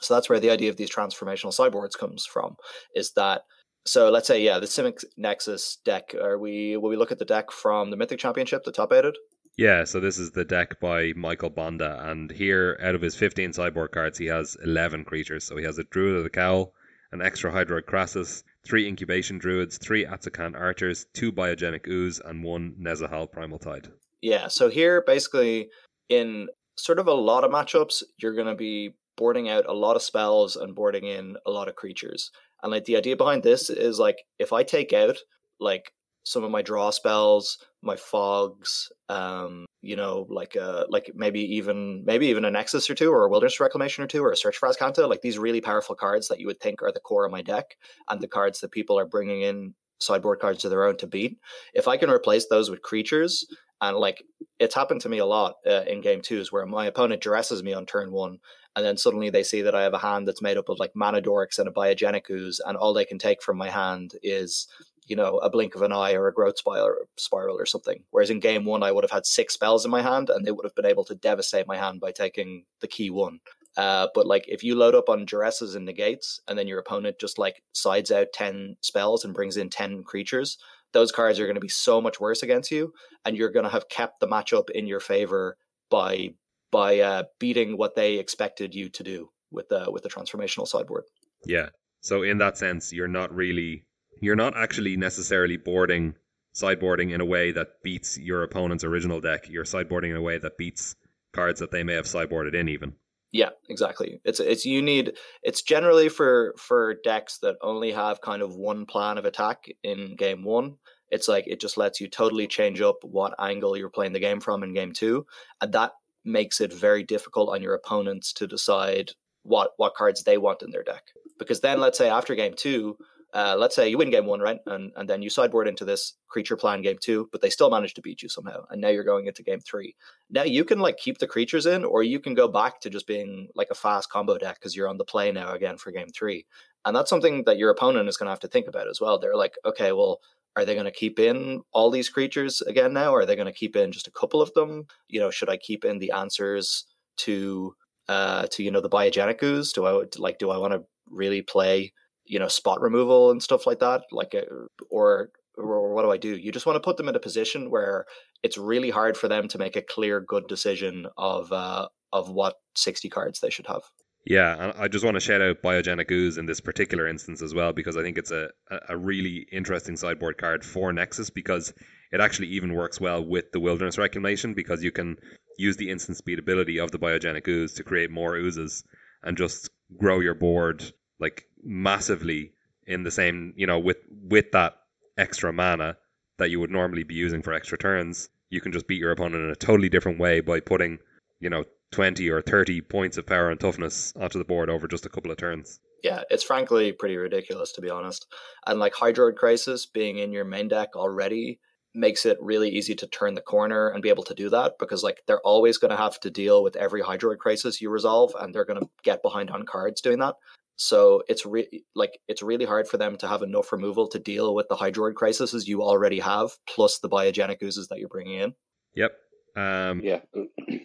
So that's where the idea of these transformational cyborgs comes from. Is that so let's say, yeah, the Simic Nexus deck. Are we will we look at the deck from the Mythic Championship, the top aided? Yeah, so this is the deck by Michael Bonde, and here out of his 15 cyborg cards, he has 11 creatures. So he has a Druid of the Cowl, an extra Hydroid Krasis, three Incubation Druids, three Atzocan Archers, two Biogenic Ooze, and one Nezahal Primal Tide. Yeah, so here basically in sort of a lot of matchups, you're going to be boarding out a lot of spells and boarding in a lot of creatures. And like the idea behind this is like if I take out like some of my draw spells, my fogs, um, you know, like uh like maybe even maybe even a Nexus or two or a Wilderness Reclamation or two or a Search for Azcanta, like these really powerful cards that you would think are the core of my deck and the cards that people are bringing in sideboard cards of their own to beat. If I can replace those with creatures and like it's happened to me a lot uh, in game twos where my opponent duresses me on turn one and then suddenly they see that I have a hand that's made up of like mana and a biogenic ooze, and all they can take from my hand is you know a blink of an eye or a growth spiral, spiral or something. Whereas in game one, I would have had six spells in my hand, and they would have been able to devastate my hand by taking the key one. Uh, but like if you load up on duresses and negates, and then your opponent just like sides out ten spells and brings in ten creatures, those cards are going to be so much worse against you, and you're going to have kept the matchup in your favor by by uh, beating what they expected you to do with the with the transformational sideboard. Yeah. So in that sense, you're not really you're not actually necessarily boarding sideboarding in a way that beats your opponent's original deck. You're sideboarding in a way that beats cards that they may have sideboarded in even. Yeah, exactly. It's it's you need it's generally for for decks that only have kind of one plan of attack in game 1. It's like it just lets you totally change up what angle you're playing the game from in game 2 and that makes it very difficult on your opponents to decide what what cards they want in their deck. Because then, let's say after game two, uh, let's say you win game one, right, and and then you sideboard into this creature plan game two, but they still manage to beat you somehow, and now you're going into game three. Now you can like keep the creatures in, or you can go back to just being like a fast combo deck because you're on the play now again for game three, and that's something that your opponent is going to have to think about as well. They're like, okay, well, are they going to keep in all these creatures again now? Are they going to keep in just a couple of them? You know, should I keep in the answers to uh to you know the biogenic ooze? Do I like do I want to really play you know spot removal and stuff like that? Like, uh, or or what do I do? You just want to put them in a position where it's really hard for them to make a clear, good decision of uh, of what sixty cards they should have. Yeah, and I just want to shout out Biogenic Ooze in this particular instance as well because I think it's a, a really interesting sideboard card for Nexus because it actually even works well with the Wilderness Reclamation because you can use the instant speed ability of the Biogenic Ooze to create more oozes and just grow your board like massively in the same, you know, with with that extra mana that you would normally be using for extra turns. You can just beat your opponent in a totally different way by putting, you know, 20 or 30 points of power and toughness onto the board over just a couple of turns. Yeah, it's frankly pretty ridiculous to be honest. And like Hydroid Krasis being in your main deck already makes it really easy to turn the corner and be able to do that because like they're always going to have to deal with every Hydroid Krasis you resolve and they're going to get behind on cards doing that. So it's re- like it's really hard for them to have enough removal to deal with the Hydroid crises you already have, plus the biogenic oozes that you're bringing in. Yep. Um, yeah.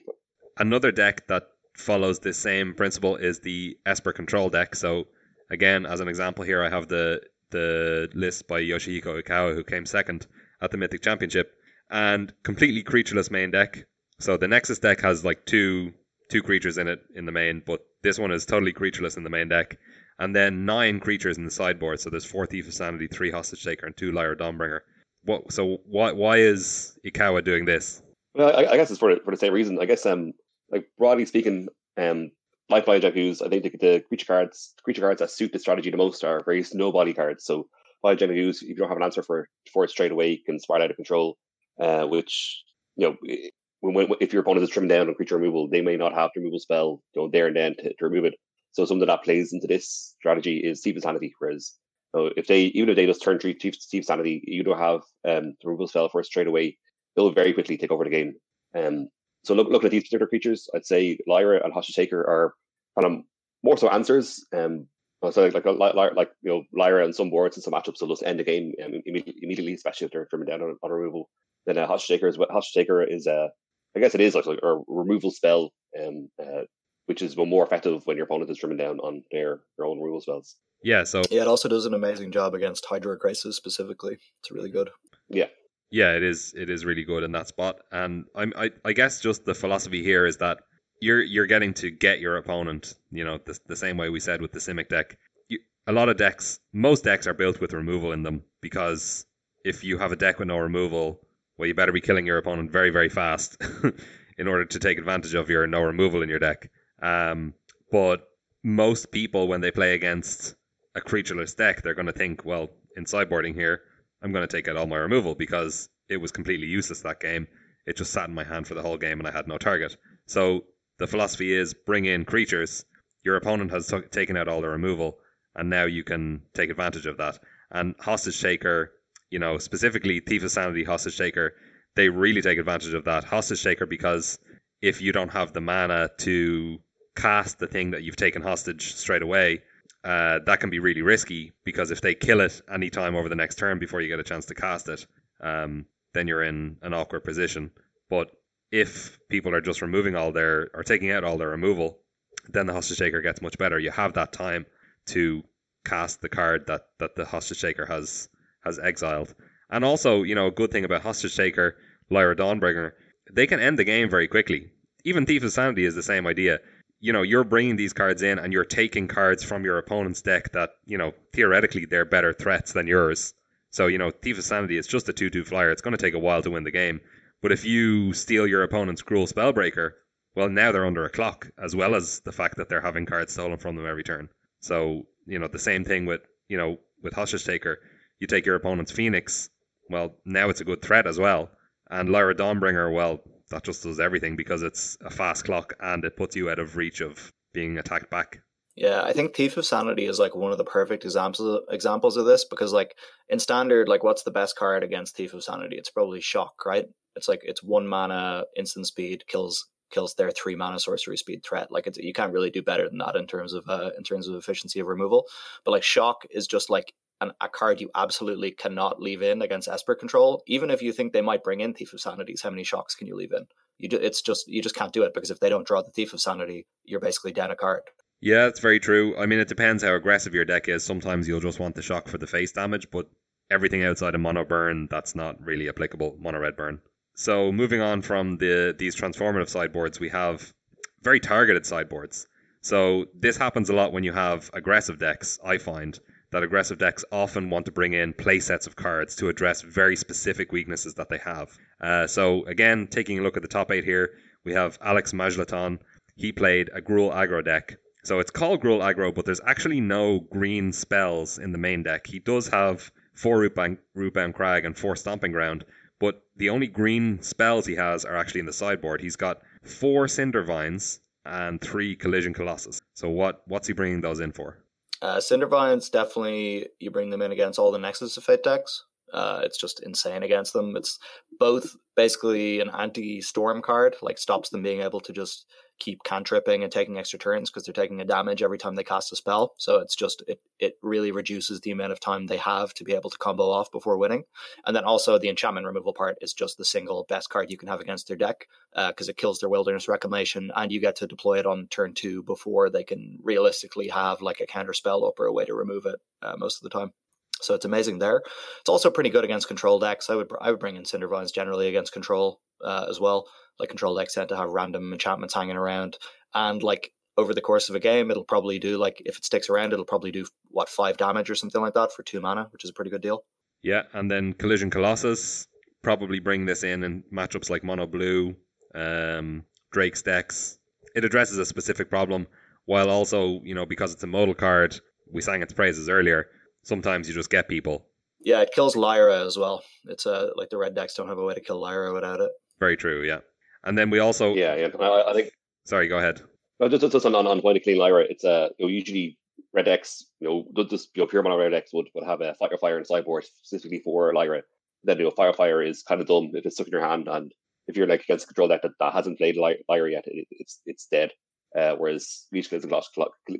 another deck that follows this same principle is the Esper Control deck. So again, as an example here, I have the the list by Yoshihiko Ikawa, who came second at the Mythic Championship, and completely creatureless main deck. So the Nexus deck has like two two creatures in it in the main, but this one is totally creatureless in the main deck. And then nine creatures in the sideboard. So there's four Thief of Sanity, three Hostage Taker, and two Lyra Dawnbringer. What? So why why is Ikawa doing this? Well, I, I guess it's for for the same reason. I guess um like broadly speaking, um like Biogenic Ooze, I think the, the creature cards creature cards that suit the strategy the most are very snowbody cards. So Biogenic Ooze, if you don't have an answer for for it straight away, can spiral out of control, uh, which you know when, when, if your opponent is trimmed down on creature removal, they may not have the removal spell you know, there and then to, to remove it. So something that plays into this strategy is of Sanity. Whereas so if they even if they just turn three Thief, Thief Sanity, you don't have um, the removal spell for it straight away, they'll very quickly take over the game. Um, so look, looking at these particular creatures, I'd say Lyra and Hostage Taker are kind of more so answers. Um, so like, like, like you know Lyra and some boards and some matchups will just end the game um, immediately, immediately, especially if they're trimmed down on, on removal. Then uh, Hostage Taker is what Hostage Taker is a uh, I guess it is like a removal spell, um, uh, which is more effective when your opponent is trimming down on their, their own removal spells. Yeah, so yeah, it also does an amazing job against Hydroid Krasis specifically. It's really good. Yeah, yeah, it is. It is really good in that spot, and I'm, I, I guess just the philosophy here is that you're you're getting to get your opponent. You know, the, the same way we said with the Simic deck. You, a lot of decks, most decks are built with removal in them because if you have a deck with no removal, well, you better be killing your opponent very, very fast in order to take advantage of your no removal in your deck. Um, but most people, when they play against a creatureless deck, they're going to think, well, in sideboarding here, I'm going to take out all my removal because it was completely useless that game. It just sat in my hand for the whole game and I had no target. So the philosophy is bring in creatures. Your opponent has t- taken out all the removal, and now you can take advantage of that. And Hostage Taker you know, specifically Thief of Sanity, Hostage Taker, they really take advantage of that. Hostage Taker, because if you don't have the mana to cast the thing that you've taken hostage straight away, uh, that can be really risky because if they kill it any time over the next turn before you get a chance to cast it, um, then you're in an awkward position. But if people are just removing all their or taking out all their removal, then the hostage taker gets much better. You have that time to cast the card that, that the hostage taker has has exiled. And also, you know, a good thing about Hostage Taker, Lyra Dawnbringer, they can end the game very quickly. Even Thief of Sanity is the same idea. You know, you're bringing these cards in and you're taking cards from your opponent's deck that, you know, theoretically they're better threats than yours. So, you know, Thief of Sanity is just a 2 2 flyer. It's going to take a while to win the game. But if you steal your opponent's Gruul Spellbreaker, well, now they're under a clock, as well as the fact that they're having cards stolen from them every turn. So, you know, the same thing with, you know, with Hostage Taker you take your opponent's Phoenix, well, now it's a good threat as well. And Lyra Dawnbringer, well, that just does everything because it's a fast clock and it puts you out of reach of being attacked back. Yeah, I think Thief of Sanity is like one of the perfect examples examples of this because like in standard, like what's the best card against Thief of Sanity? It's probably Shock, right? It's like it's one mana, instant speed, kills kills their three mana sorcery speed threat. Like it's you can't really do better than that in terms of uh, in terms of efficiency of removal. But like Shock is just like an, a card you absolutely cannot leave in against Esper control. Even if you think they might bring in Thief of Sanities, how many shocks can you leave in? You do, it's just you just can't do it because if they don't draw the Thief of Sanity, you're basically down a card. Yeah, it's very true. I mean, it depends how aggressive your deck is. Sometimes you'll just want the shock for the face damage, but everything outside of mono burn, that's not really applicable, mono red burn. So moving on from the these transformative sideboards, we have very targeted sideboards. So this happens a lot when you have aggressive decks, I find, that aggressive decks often want to bring in play sets of cards to address very specific weaknesses that they have. Uh, so again, taking a look at the top eight here, we have Alex Majlaton. He played a Gruul aggro deck. So it's called Gruul aggro, but there's actually no green spells in the main deck. He does have four Rootbound, Rootbound Crag and four Stomping Ground, but the only green spells he has are actually in the sideboard. He's got four Cindervines and three Collision Colossus. So what what's he bringing those in for? Uh, Cindervines definitely you bring them in against all the Nexus of Fate decks. Uh, it's just insane against them. It's both basically an anti-storm card, like stops them being able to just keep cantripping and taking extra turns because they're taking a damage every time they cast a spell. So it's just it it really reduces the amount of time they have to be able to combo off before winning. And then also the enchantment removal part is just the single best card you can have against their deck because uh, it kills their wilderness reclamation and you get to deploy it on turn two before they can realistically have like a counter spell up or a way to remove it uh, most of the time. So it's amazing there. It's also pretty good against control decks. I would I would bring in Cindervines generally against control uh, as well. Like control decks tend to have random enchantments hanging around, and like over the course of a game, it'll probably do like if it sticks around, it'll probably do what five damage or something like that for two mana, which is a pretty good deal. Yeah, and then Collision Colossus probably bring this in in matchups like Mono Blue, um, Drake's decks. It addresses a specific problem while also, you know, because it's a modal card, we sang its praises earlier. Sometimes you just get people. Yeah, it kills Lyra as well. It's uh, like the red decks don't have a way to kill Lyra without it. Very true. Yeah. And then we also yeah yeah I, I think sorry go ahead. No, just, just on, on, on point of clean Lyra, it's uh, you know, usually red decks, you know, just you know, pure mono red decks would, would have a fire fire and sideboard specifically for Lyra. Then you know, fire fire is kind of dumb if it's stuck in your hand, and if you're like against a control deck that, that hasn't played Lyra yet, it, it's it's dead. Uh, whereas Reach Collision Colossus,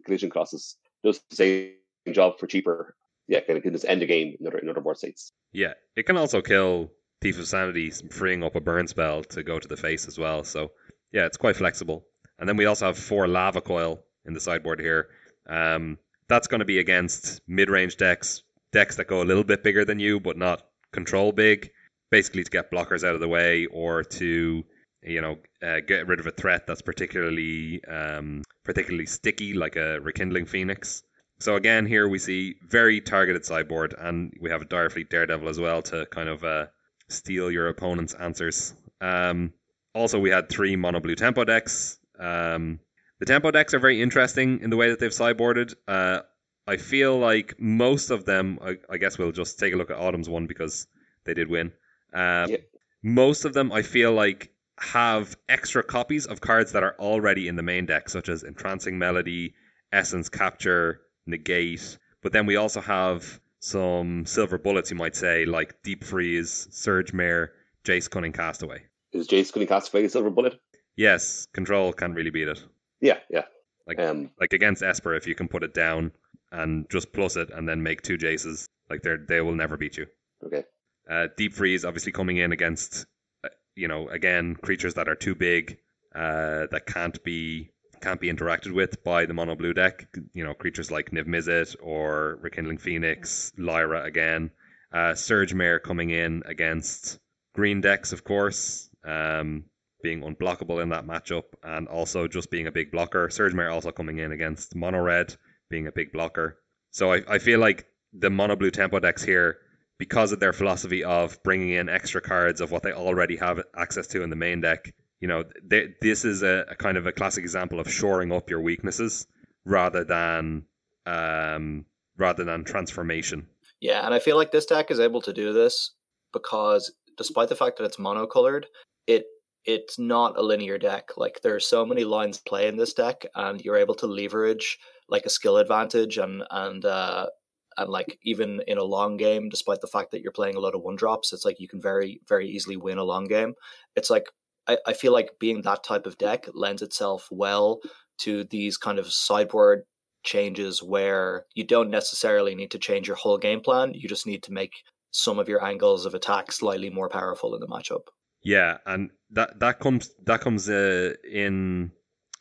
Collision Colossus does the same job for cheaper. Yeah, can, can just end the game in other, in other board states. Yeah, it can also kill Thief of Sanity, freeing up a burn spell to go to the face as well. So yeah, it's quite flexible. And then we also have four Lava Coil in the sideboard here. Um, that's going to be against mid-range decks, decks that go a little bit bigger than you, but not control big. Basically, to get blockers out of the way or to you know uh, get rid of a threat that's particularly um, particularly sticky, like a Rekindling Phoenix. So again, here we see very targeted sideboard, and we have a Direfleet Daredevil as well to kind of uh, steal your opponent's answers. Um, also, we had three mono blue tempo decks. Um, the tempo decks are very interesting in the way that they've sideboarded. Uh, I feel like most of them, I, I, guess we'll just take a look at Autumn's one because they did win. Uh, yeah. Most of them, I feel like, have extra copies of cards that are already in the main deck, such as Entrancing Melody, Essence Capture, Negate. But then we also have some silver bullets, you might say, like Deep Freeze, Surge Mare, Jace Cunning Castaway. Is Jace Cunning Castaway a silver bullet? Yes, control can't really beat it. Yeah, yeah. Like um, like against Esper, if you can put it down and just plus it and then make two Jaces, like they they will never beat you. Okay. Uh, Deep Freeze obviously coming in against, uh, you know, again creatures that are too big, uh, that can't be can't be interacted with by the mono blue deck. You know, creatures like Niv Mizzet or Rekindling Phoenix, Lyra again. Uh, Surge Mare coming in against green decks, of course, um, being unblockable in that matchup, and also just being a big blocker. Surge Mare also coming in against mono red, being a big blocker. So I, I feel like the mono blue tempo decks here, because of their philosophy of bringing in extra cards of what they already have access to in the main deck, you know, they, this is a, a, kind of a classic example of shoring up your weaknesses rather than um, rather than transformation. Yeah, and I feel like this deck is able to do this because, despite the fact that it's monocolored, it it's not a linear deck. Like there are so many lines play in this deck, and you're able to leverage like a skill advantage and and uh, and like even in a long game, despite the fact that you're playing a lot of one drops, it's like you can very very easily win a long game. It's like I, I feel like being that type of deck lends itself well to these kind of sideboard changes where you don't necessarily need to change your whole game plan. You just need to make some of your angles of attack slightly more powerful in the matchup. Yeah, and that that comes that comes uh, in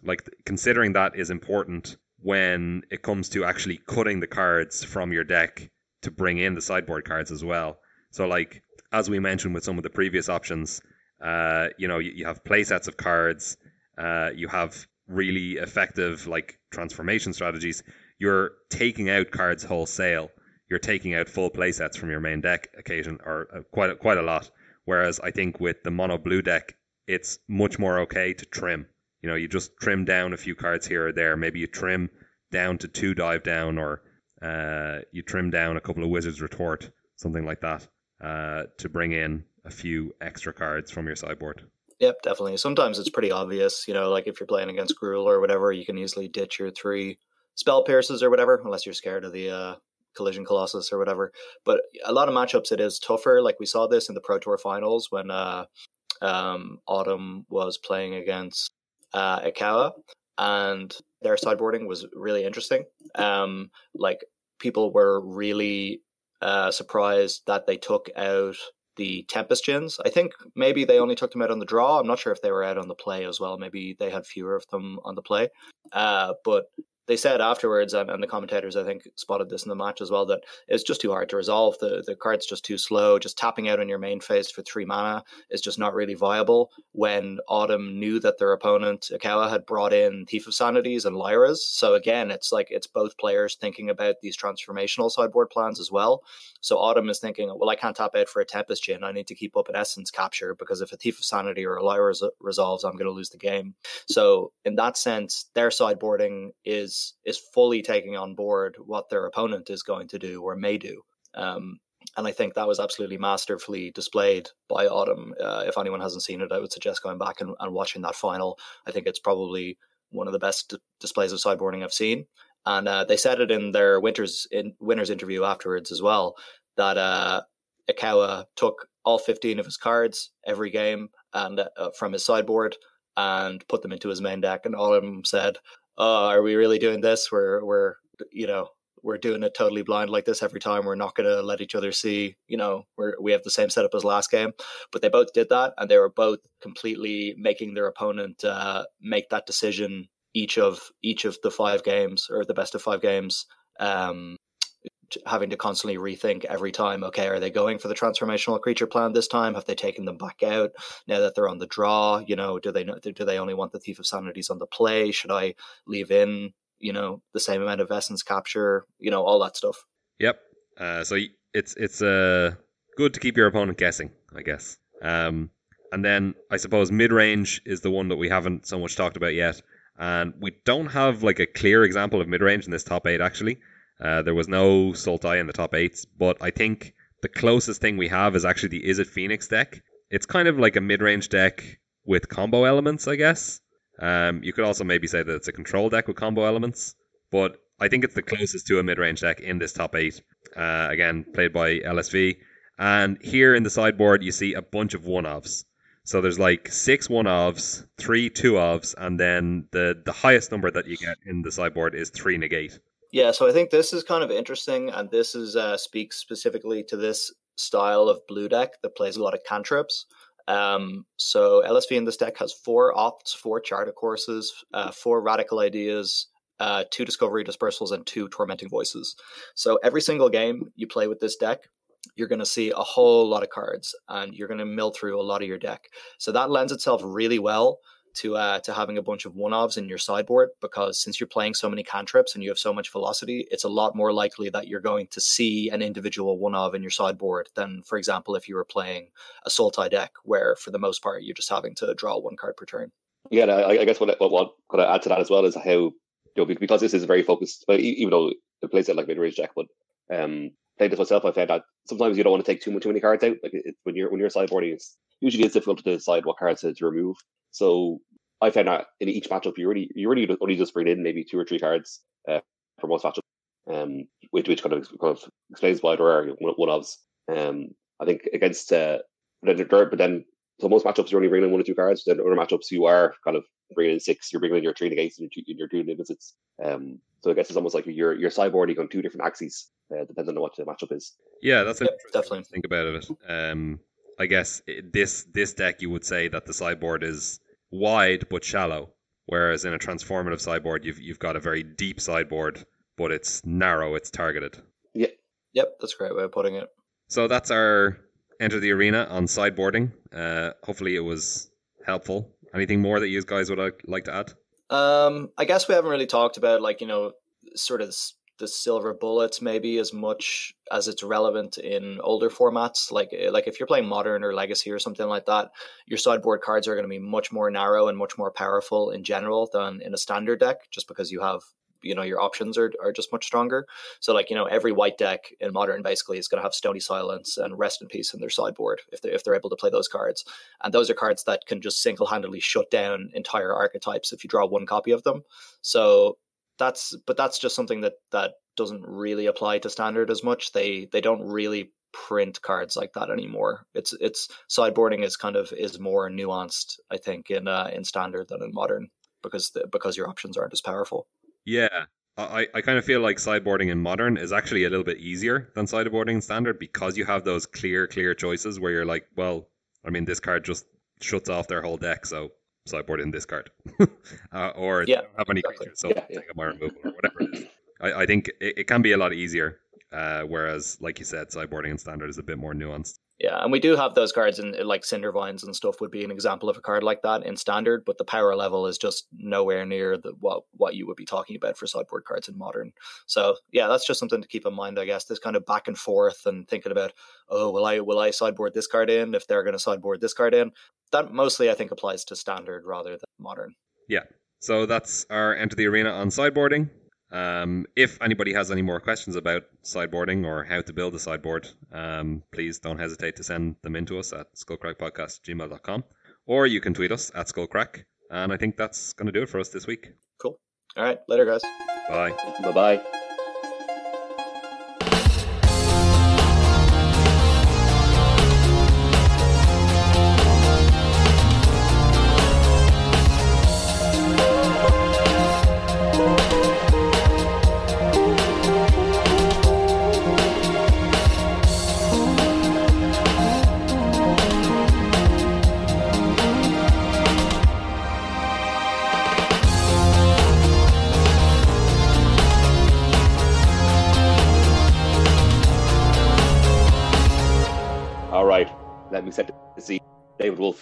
like considering that is important when it comes to actually cutting the cards from your deck to bring in the sideboard cards as well. So like as we mentioned with some of the previous options, uh, you know, you, you have play sets of cards, uh, you have really effective like transformation strategies. You're taking out cards wholesale. You're taking out full play sets from your main deck occasion or uh, quite a, quite a lot. Whereas I think with the mono blue deck, it's much more okay to trim. You know, you just trim down a few cards here or there. Maybe you trim down to two dive down, or uh, you trim down a couple of Wizard's Retort, something like that, uh, to bring in a few extra cards from your sideboard. Yep, definitely. Sometimes it's pretty obvious, you know, like if you're playing against Gruul or whatever, you can easily ditch your three spell pierces or whatever, unless you're scared of the uh, collision colossus or whatever. But a lot of matchups, it is tougher. Like we saw this in the Pro Tour finals when uh, um, Autumn was playing against uh, Ikawa, and their sideboarding was really interesting. Um, like people were really uh, surprised that they took out the Tempest Djinns. I think maybe they only took them out on the draw. I'm not sure if they were out on the play as well. Maybe they had fewer of them on the play. Uh, but they said afterwards, and, the commentators I think spotted this in the match as well, that it's just too hard to resolve. The the card's just too slow. Just tapping out on your main phase for three mana is just not really viable. When Autumn knew that their opponent Ikawa had brought in Thief of Sanities and Lyras, so again, it's like it's both players thinking about these transformational sideboard plans as well. So Autumn is thinking, well, I can't tap out for a Tempest Djinn. I need to keep up an Essence capture because if a Thief of Sanity or a Lyra resolves, I'm going to lose the game. So in that sense, their sideboarding is is fully taking on board what their opponent is going to do or may do. Um, and I think that was absolutely masterfully displayed by Autumn. Uh, if anyone hasn't seen it, I would suggest going back and, and watching that final. I think it's probably one of the best d- displays of sideboarding I've seen. And uh, they said it in their winters in winners interview afterwards as well that uh, took all 15 of his cards every game and uh, from his sideboard and put them into his main deck. And Autumn said, oh, are we really doing this? We're we're you know we're doing it totally blind like this every time. We're not going to let each other see, you know, we're, we have the same setup as last game. But they both did that, and they were both completely making their opponent uh, make that decision each of each of the five games or the best of five games. Um, having to constantly rethink every time okay are they going for the transformational creature plan this time? Have they taken them back out? Now that they're on the draw you know do they do they only want the thief of sanities on the play? Should i leave in you know the same amount of essence capture? You know all that stuff. Yep. Uh, so it's it's uh, good to keep your opponent guessing i guess. Um, and then i suppose mid-range is the one that we haven't so much talked about yet. And we don't have like a clear example of mid-range in this top eight actually uh, there was no Sultai in the top eight, but I think the closest thing we have is actually the Izzet Phoenix deck. It's kind of like a mid range deck with combo elements, I guess. Um, you could also maybe say that it's a control deck with combo elements, but I think it's the closest to a mid range deck in this top eight. Uh, again, played by LSV. And here in the sideboard, you see a bunch of one offs. So there's like six one offs, three two offs, and then the, the highest number that you get in the sideboard is three negate. Yeah, so I think this is kind of interesting, and this is uh, speaks specifically to this style of blue deck that plays a lot of cantrips. Um, so LSV in this deck has four opts, four Chart a Courses, uh, four radical ideas, uh, two discovery dispersals, and two tormenting voices. So every single game you play with this deck, you're going to see a whole lot of cards, and you're going to mill through a lot of your deck. So that lends itself really well to uh, to having a bunch of one ofs in your sideboard because since you're playing so many cantrips and you have so much velocity, it's a lot more likely that you're going to see an individual one of in your sideboard than, for example, if you were playing a Sultai deck where for the most part you're just having to draw one card per turn. Yeah, I, I guess what what what could I add to that as well is how you know because this is very focused, but even though it plays it like mid range deck, but um, playing this myself, I found that sometimes you don't want to take too much too many cards out. Like it, when you're when you're sideboarding, it's usually it's difficult to decide what cards to remove. So I found that in each matchup, you really you really only just bring in maybe two or three cards uh, for most matchups, um, which which kind of kind of explains why there are one, one ofs. Um, I think against uh, but then, but then so most matchups you're only bringing in one or two cards. Then other matchups you are kind of bringing in six. You're bringing in your three against and your, your two visits. Um, so I guess it's almost like you're you're sideboarding on two different axes, uh, depending on what the matchup is. Yeah, that's yep, definitely think about it. Um, I guess this this deck you would say that the sideboard is wide but shallow, whereas in a transformative sideboard you've you've got a very deep sideboard, but it's narrow, it's targeted. Yeah, Yep, that's a great way of putting it. So that's our enter the arena on sideboarding. Uh, hopefully, it was helpful. Anything more that you guys would like to add? Um, I guess we haven't really talked about like you know sort of the silver bullets maybe as much as it's relevant in older formats. Like eh, like if you're playing modern or legacy or something like that your sideboard cards are going to be much more narrow and much more powerful in general than in a standard deck just because you have you know your options are, are just much stronger. So like you know every white deck in modern basically is going to have stony silence and rest in peace in their sideboard if they're, if they're able to play those cards. And those are cards that can just single-handedly shut down entire archetypes if you draw one copy of them. So that's but that's just something that that doesn't really apply to standard as much. They they don't really print cards like that anymore. It's it's sideboarding is kind of is more nuanced i think in uh, in standard than in modern because the, because your options aren't as powerful. Yeah, I, I kind of feel like sideboarding in modern is actually a little bit easier than sideboarding in standard because you have those clear, clear choices where you're like, well, I mean, this card just shuts off their whole deck, so sideboard in this card, uh, or yeah, have any exactly. creatures, so Yeah, take a my removal or whatever it is. I, I think it, it can be a lot easier, uh, whereas, like you said, sideboarding in standard is a bit more nuanced. Yeah, and we do have those cards in like Cindervines and stuff would be an example of a card like that in standard, but the power level is just nowhere near the what what you would be talking about for sideboard cards in modern. So yeah, that's just something to keep in mind, I guess. This kind of back and forth and thinking about, oh, will I will I sideboard this card in if they're going to sideboard this card in? That mostly I think applies to standard rather than modern. Yeah. So that's our enter the arena on sideboarding. Um, if anybody has any more questions about sideboarding or how to build a sideboard, um, please don't hesitate to send them in to us at skullcrackpodcast@gmail.com, or you can tweet us at skullcrack. And I think that's going to do it for us this week. Cool. All right, later, guys. Bye. Bye bye.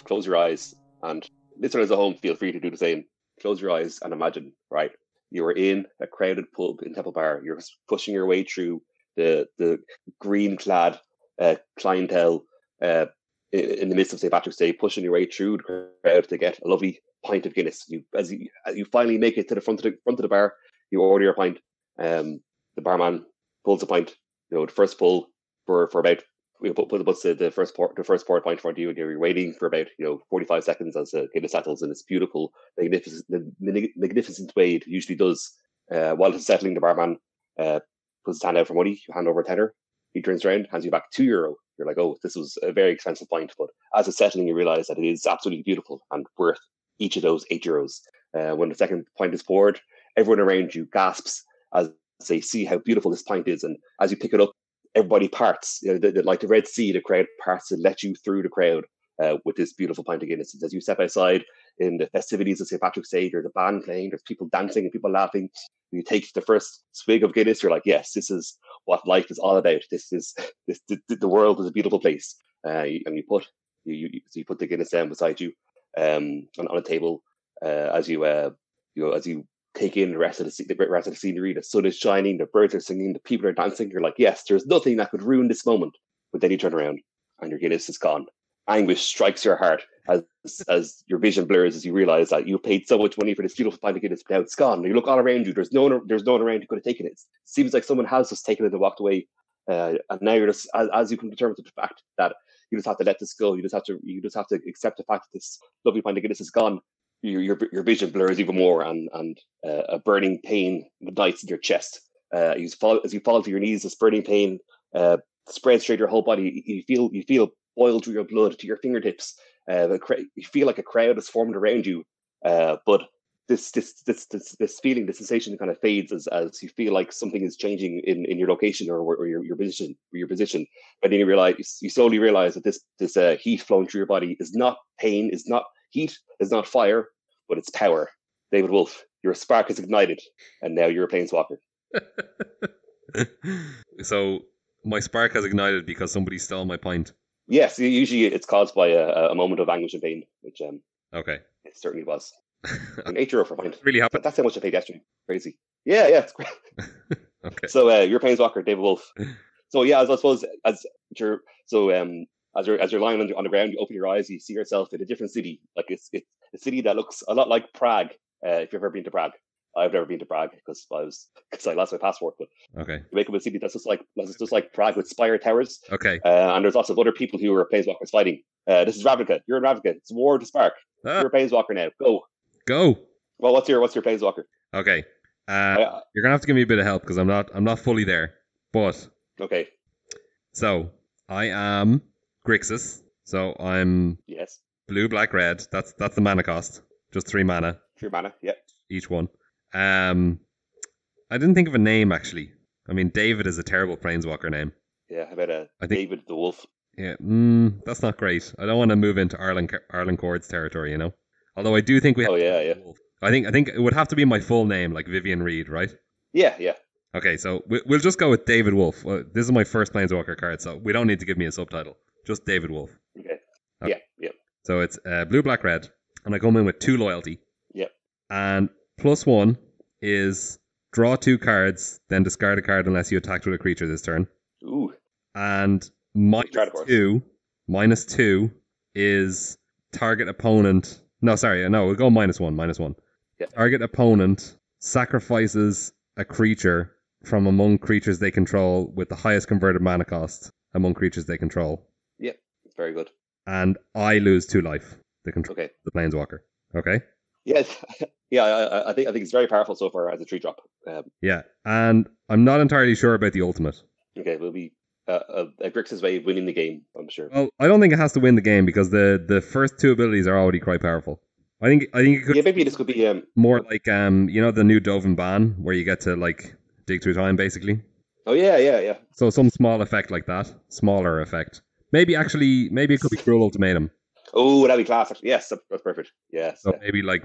Close your eyes, and listeners at home, feel free to do the same. Close your eyes and imagine, right? You are in a crowded pub in Temple Bar. You're pushing your way through the the green clad uh, clientele uh, in, in the midst of St. Patrick's Day, pushing your way through the crowd to get a lovely pint of Guinness. You as you as you finally make it to the front of the front of the bar, you order your pint. Um, the barman pulls a pint. You know, the first pull for for about we put put puts the, the first port the first port point in front of you, and you're waiting for about you know forty five seconds as the Guinness settles, and it's beautiful, magnificent, magnificent way it usually does. Uh, while it's settling, the barman uh, puts his hand out for money. You hand over a tenner. He turns around, hands you back two euro. You're like, oh, this was a very expensive pint, but as it's settling, you realize that it is absolutely beautiful and worth each of those eight euros. Uh, when the second pint is poured, everyone around you gasps as they see how beautiful this pint is, and as you pick it up, everybody parts. You know, the, the, like the Red Sea, the crowd parts and let you through the crowd uh, with this beautiful pint of Guinness. As you step outside in the festivities of St. Patrick's Day, there's a band playing, there's people dancing and people laughing. You take the first swig of Guinness, you're like, yes, this is what life is all about. This is this the, the world is a beautiful place. Uh, and you put you, you so you put the Guinness down beside you um, on, on a table uh, as you uh, you know, as you take in the rest of the, the rest of the scenery. The sun is shining, the birds are singing, the people are dancing. You're like, yes, there's nothing that could ruin this moment. But then you turn around and your Guinness is gone. Anguish strikes your heart as as your vision blurs as you realize that you paid so much money for this beautiful pint of Guinness, but now it's gone. You look all around you. There's no one, there's no one around who could have taken it. Seems like someone has just taken it and walked away. Uh, and now you're just as, as you terms with the fact that you just have to let this go. You just have to you just have to accept the fact that this lovely pint of Guinness is gone your your, your vision blurs even more, and and uh, a burning pain ignites in your chest. Uh, you fall as you fall to your knees. This burning pain uh, spreads through your whole body. You feel you feel boil through your blood to your fingertips. Uh, the, you feel like a crowd is formed around you, uh, but this, this this this this feeling, the sensation, kind of fades as, as you feel like something is changing in, in your location or, or your, your position. Your position, but then you realize you slowly realize that this this uh, heat flowing through your body is not pain, is not heat is not fire, but it's power. David Wolf, your spark is ignited, and now you're a planeswalker. so my spark has ignited because somebody stole my pint. Yes, usually it's caused by a, a moment of anguish and pain, which um, Okay. it certainly was. An eight euro for a pint. really happened. that's how much I paid yesterday. Crazy. Yeah, yeah, it's great. Okay. So uh, you're Planeswalker, David Wolf. So yeah, as I suppose as you're so um as you're as you're lying on the, on the ground, you open your eyes, you see yourself in a different city. Like it's it's a city that looks a lot like Prague. Uh, if you've ever been to Prague, I've never been to Prague because I was because I lost my passport. But Okay. you wake up in a city that's just like that's just like Prague with spire towers, Okay. uh, and there's lots of other people who are Planeswalkers fighting. Uh, this is Ravnica. You're in Ravnica. It's War of the Spark. Ah, You're a Planeswalker now. Go. go. Well, what's your what's your Planeswalker? Okay. Uh, Uh, you're gonna have to give me a bit of help because I'm not I'm not fully there. But okay. so I am Grixis. So I'm Yes. blue, black, red. That's that's the mana cost. Just three mana True mana. Yeah. each one. Um, I didn't think of a name actually. I mean, David is a terrible planeswalker name. Yeah. How about uh, I think- David the Wolf? Yeah, mm, that's not great. I don't want to move into Arlinn Arlinn Kord's territory, you know. Although I do think we. Have Oh yeah, yeah. I think I think it would have to be my full name, like Vivien Reid, right? Yeah, yeah. Okay, so we- we'll just go with David Wolf. Uh, This is my first Planeswalker card, so we don't need to give me a subtitle. Just David Wolf. Okay. Okay. Yeah, yeah. So it's uh, blue, black, red, and I come in with two loyalty. Yep. And plus one is draw two cards, then discard a card unless you attacked with a creature this turn. Ooh. And minus two, minus two is target opponent. No, sorry, no, we'll go minus one, minus one. Yeah. Target opponent sacrifices a creature from among creatures they control with the highest converted mana cost among creatures they control. Very good. And I lose two life. The control Okay. the planeswalker. Okay. Yes. yeah. I, I- think I think it's very powerful so far as a tree drop. Um, Yeah. And I'm not entirely sure about the ultimate. okay, we'll be uh, uh, Grixis way of winning the game. I'm sure. Well, I don't think it has to win the game because the the first two abilities are already quite powerful. I think I think it could yeah, maybe this could be. Um, more like um you know the new Dovin Baan where you get to like dig through time basically. oh yeah, yeah, yeah. So some small effect like that, smaller effect. Maybe actually maybe it could be cruel ultimatum. Oh, that'd be classic. Yes, that's perfect. Yes. So yeah. maybe like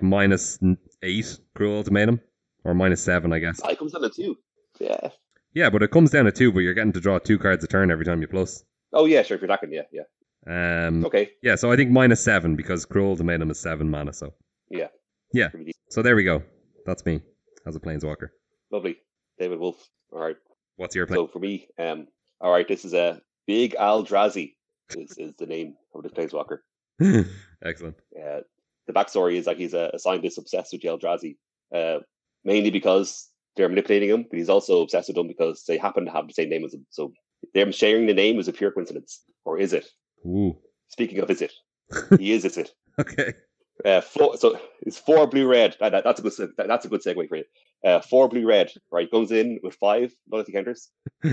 eight cruel ultimatum or minus seven, I guess. Ah, it comes down to two. Yeah. Yeah, but it comes down to two, but you're getting to draw two cards a turn every time you plus. Oh yeah, sure. If you're attacking, yeah, yeah. Um, Okay. yeah, so I think minus seven because cruel ultimatum is seven mana. So Yeah. Yeah. So there we go. That's me as a planeswalker. Lovely. David Wolf. All right. What's your plan? So for me, um, all right, this is a Big Eldrazi. Is is the name of this planeswalker. Excellent. Uh, the backstory is that he's a, a scientist obsessed with the Eldrazi, uh, mainly because they're manipulating him, but he's also obsessed with them because they happen to have the same name as him. So them sharing the name is a pure coincidence, or is it? Ooh. Speaking of, is it? he is, is it? Okay. Uh, four, so it's four blue red. That, that- that's a good that, that's a good segue for you. Uh, four blue red. Right, goes in with five loyalty counters.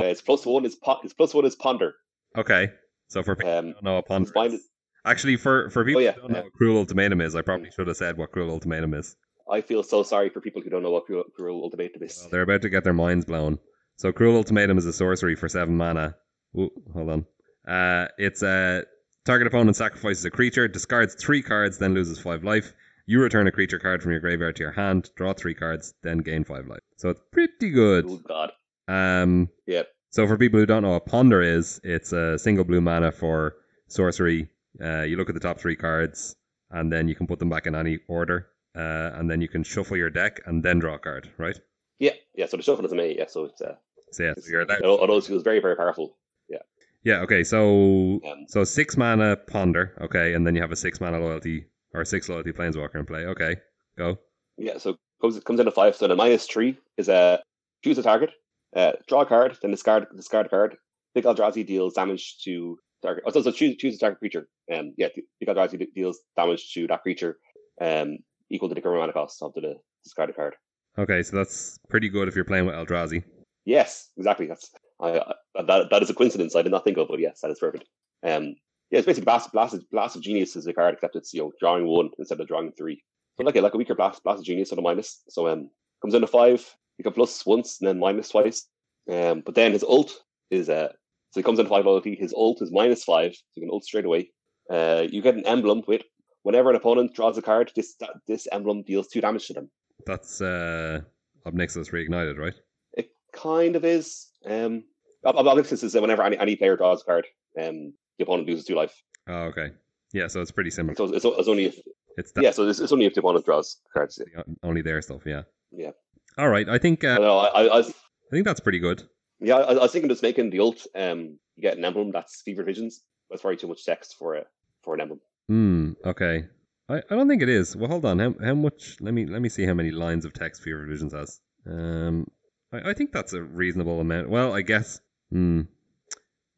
Uh, its plus one is po- its plus one is ponder. okay. So for people Um, who don't know what ponder it's fine. is- Actually, for, for people yeah, who don't know what cruel ultimatum is, I probably should have said what cruel ultimatum is. I feel so sorry for people who don't know what cruel, cruel ultimatum is. Well, they're about to get their minds blown. So cruel ultimatum is a sorcery for seven mana. Ooh, hold on. Uh, it's a target opponent sacrifices a creature, discards three cards, then loses five life. You return a creature card from your graveyard to your hand, draw three cards, then gain five life. So it's pretty good. Oh God. Um, Yeah. So for people who don't know what Ponder is, it's a single blue mana for sorcery. Uh, you look at the top three cards, and then you can put them back in any order, uh, and then you can shuffle your deck and then draw a card, right? Yeah, yeah. So the shuffle is a May. Yeah, so it's uh, So yeah, so you're allowed- although although it feels very very powerful. yeah. Yeah. Okay, so Um, so six mana Ponder, okay, and then you have a six mana loyalty or six loyalty planeswalker in play. Okay, go. Yeah, so comes comes into five. So the minus three is uh, choose a target, uh, draw a card, then discard discard a card. Big Eldrazi deals damage to target. Oh, so, so choose choose a target creature. Um, yeah, Big Eldrazi de- deals damage to that creature, um, equal to the current mana cost of the discarded card. Okay, so that's pretty good if you're playing with Eldrazi. Yes, exactly. That's I, I that that is a coincidence I did not think of, but yes, that is perfect. Um, yeah, it's basically blast blast blast of genius is a card, except it's you know drawing one instead of drawing three. So like a like a weaker blast blast of genius on a minus. So um, comes in into five. You can plus once and then minus twice. Um, but then his ult is uh, so he comes into five loyalty. His ult is minus five, so you can ult straight away. Uh, you get an emblem with whenever an opponent draws a card, this this emblem deals two damage to them. That's uh, Ob Nixilis reignited, right? It kind of is. Um, Ob- ob- Obelix is uh, whenever any, any player draws a card, um, the opponent loses two life. Oh, okay. Yeah, so it's pretty similar. So it's, it's only if It's that, yeah, so it's, it's only if the opponent draws cards. only their stuff. Yeah. Yeah. All right. I think I uh, know. I, I, I think that's pretty good. yeah, I, I was thinking just making the ult. Um, you get an emblem that's Fevered Visions. That's probably too much text for a for an emblem. Hmm. Okay. I, I don't think it is. Well, hold on. How how much? Let me let me see how many lines of text Fevered Visions has. Um, I, I think that's a reasonable amount. Well, I guess. Hmm.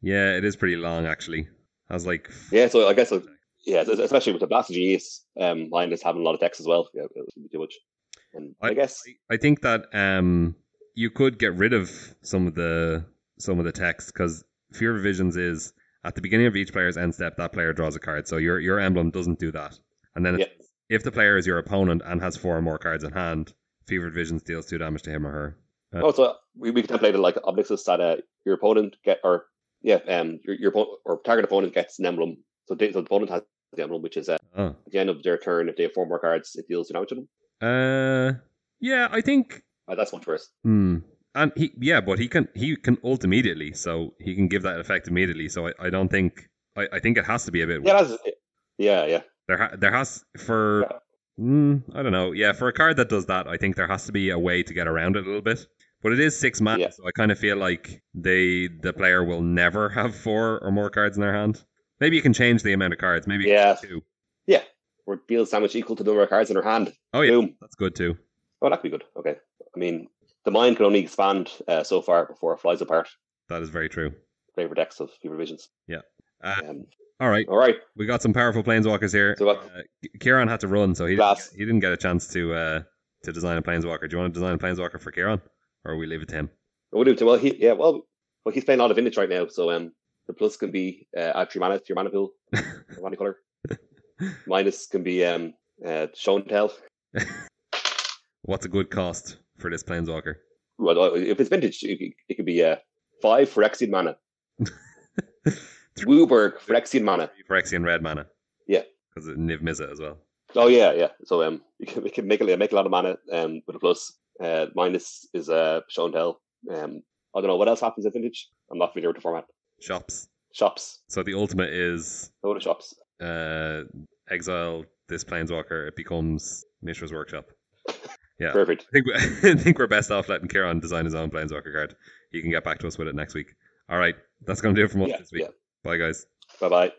Yeah, it is pretty long actually. Has like. Yeah, so I guess yeah, especially with the Blast Genius um, line is having a lot of text as well. Yeah, it would be too much. And I, I- guess I think that um you could get rid of some of the some of the text because Fevered Visions is at the beginning of each player's end step that player draws a card. So your your emblem doesn't do that. And then if the player is your opponent and has four or more cards in hand, Fevered Visions deals two damage to him or her. Uh, oh, so we, we it like Oblixus that uh, your opponent get or yeah, um, your your oppo- or target opponent gets an emblem. So, they, so the opponent has the emblem, which is uh, Oh. at the end of their turn, if they have four more cards, it deals two damage to them. Uh, yeah, I think. Uh, that's much worse. Hmm. And he, yeah, but he can he can ult immediately, so he can give that effect immediately. So I, I don't think I, I think it has to be a bit. Yeah, yeah, yeah. There ha- there has for mm, I don't know. Yeah, for a card that does that, I think there has to be a way to get around it a little bit. But it is six mana, Yeah. so I kind of feel like they the player will never have four or more cards in their hand. Maybe you can change the amount of cards. Maybe yeah, can Yeah. Do two. Or deal damage equal to the number of cards in her hand. Oh yeah, Boom. that's good too. Oh, that'd be good. Okay. I mean, the mind can only expand uh, so far before it flies apart. That is very true. Flavor decks of Fevered Visions. Uh, Um, all right, all right. we got some powerful planeswalkers here. So what- Uh, Kieran had to run, so he didn't, Glass. he didn't get a chance to uh, to design a planeswalker. Do you want to design a planeswalker for Kieran, or we leave it to him? We'll do it. Well, he yeah. Well, well, he's playing a lot of vintage right now, so um, the plus can be uh, add three mana to your mana pool, mana color. Minus can be um, uh, show and tell. What's a good cost for this planeswalker? Well, uh, if it's vintage, it, could- it could be uh, five Phyrexian mana. Wooburg Phyrexian mana. Phyrexian red mana. Yeah. because it Niv Mizzet as well. Oh yeah, yeah. So um, you can, we can make a make a lot of mana um with a plus. Uh, minus is uh show and tell. Um, I don't know what else happens in vintage. I'm not familiar with the format. Shops. Shops. So the ultimate is Go to shops. Uh, exile this planeswalker. It becomes Mishra's Workshop. Yeah. Perfect. I think we, I think we're best off letting Kieran design his own planeswalker card. He can get back to us with it next week. All right, that's going to do it from us Yeah, this week. yeah. Bye, guys. Bye bye.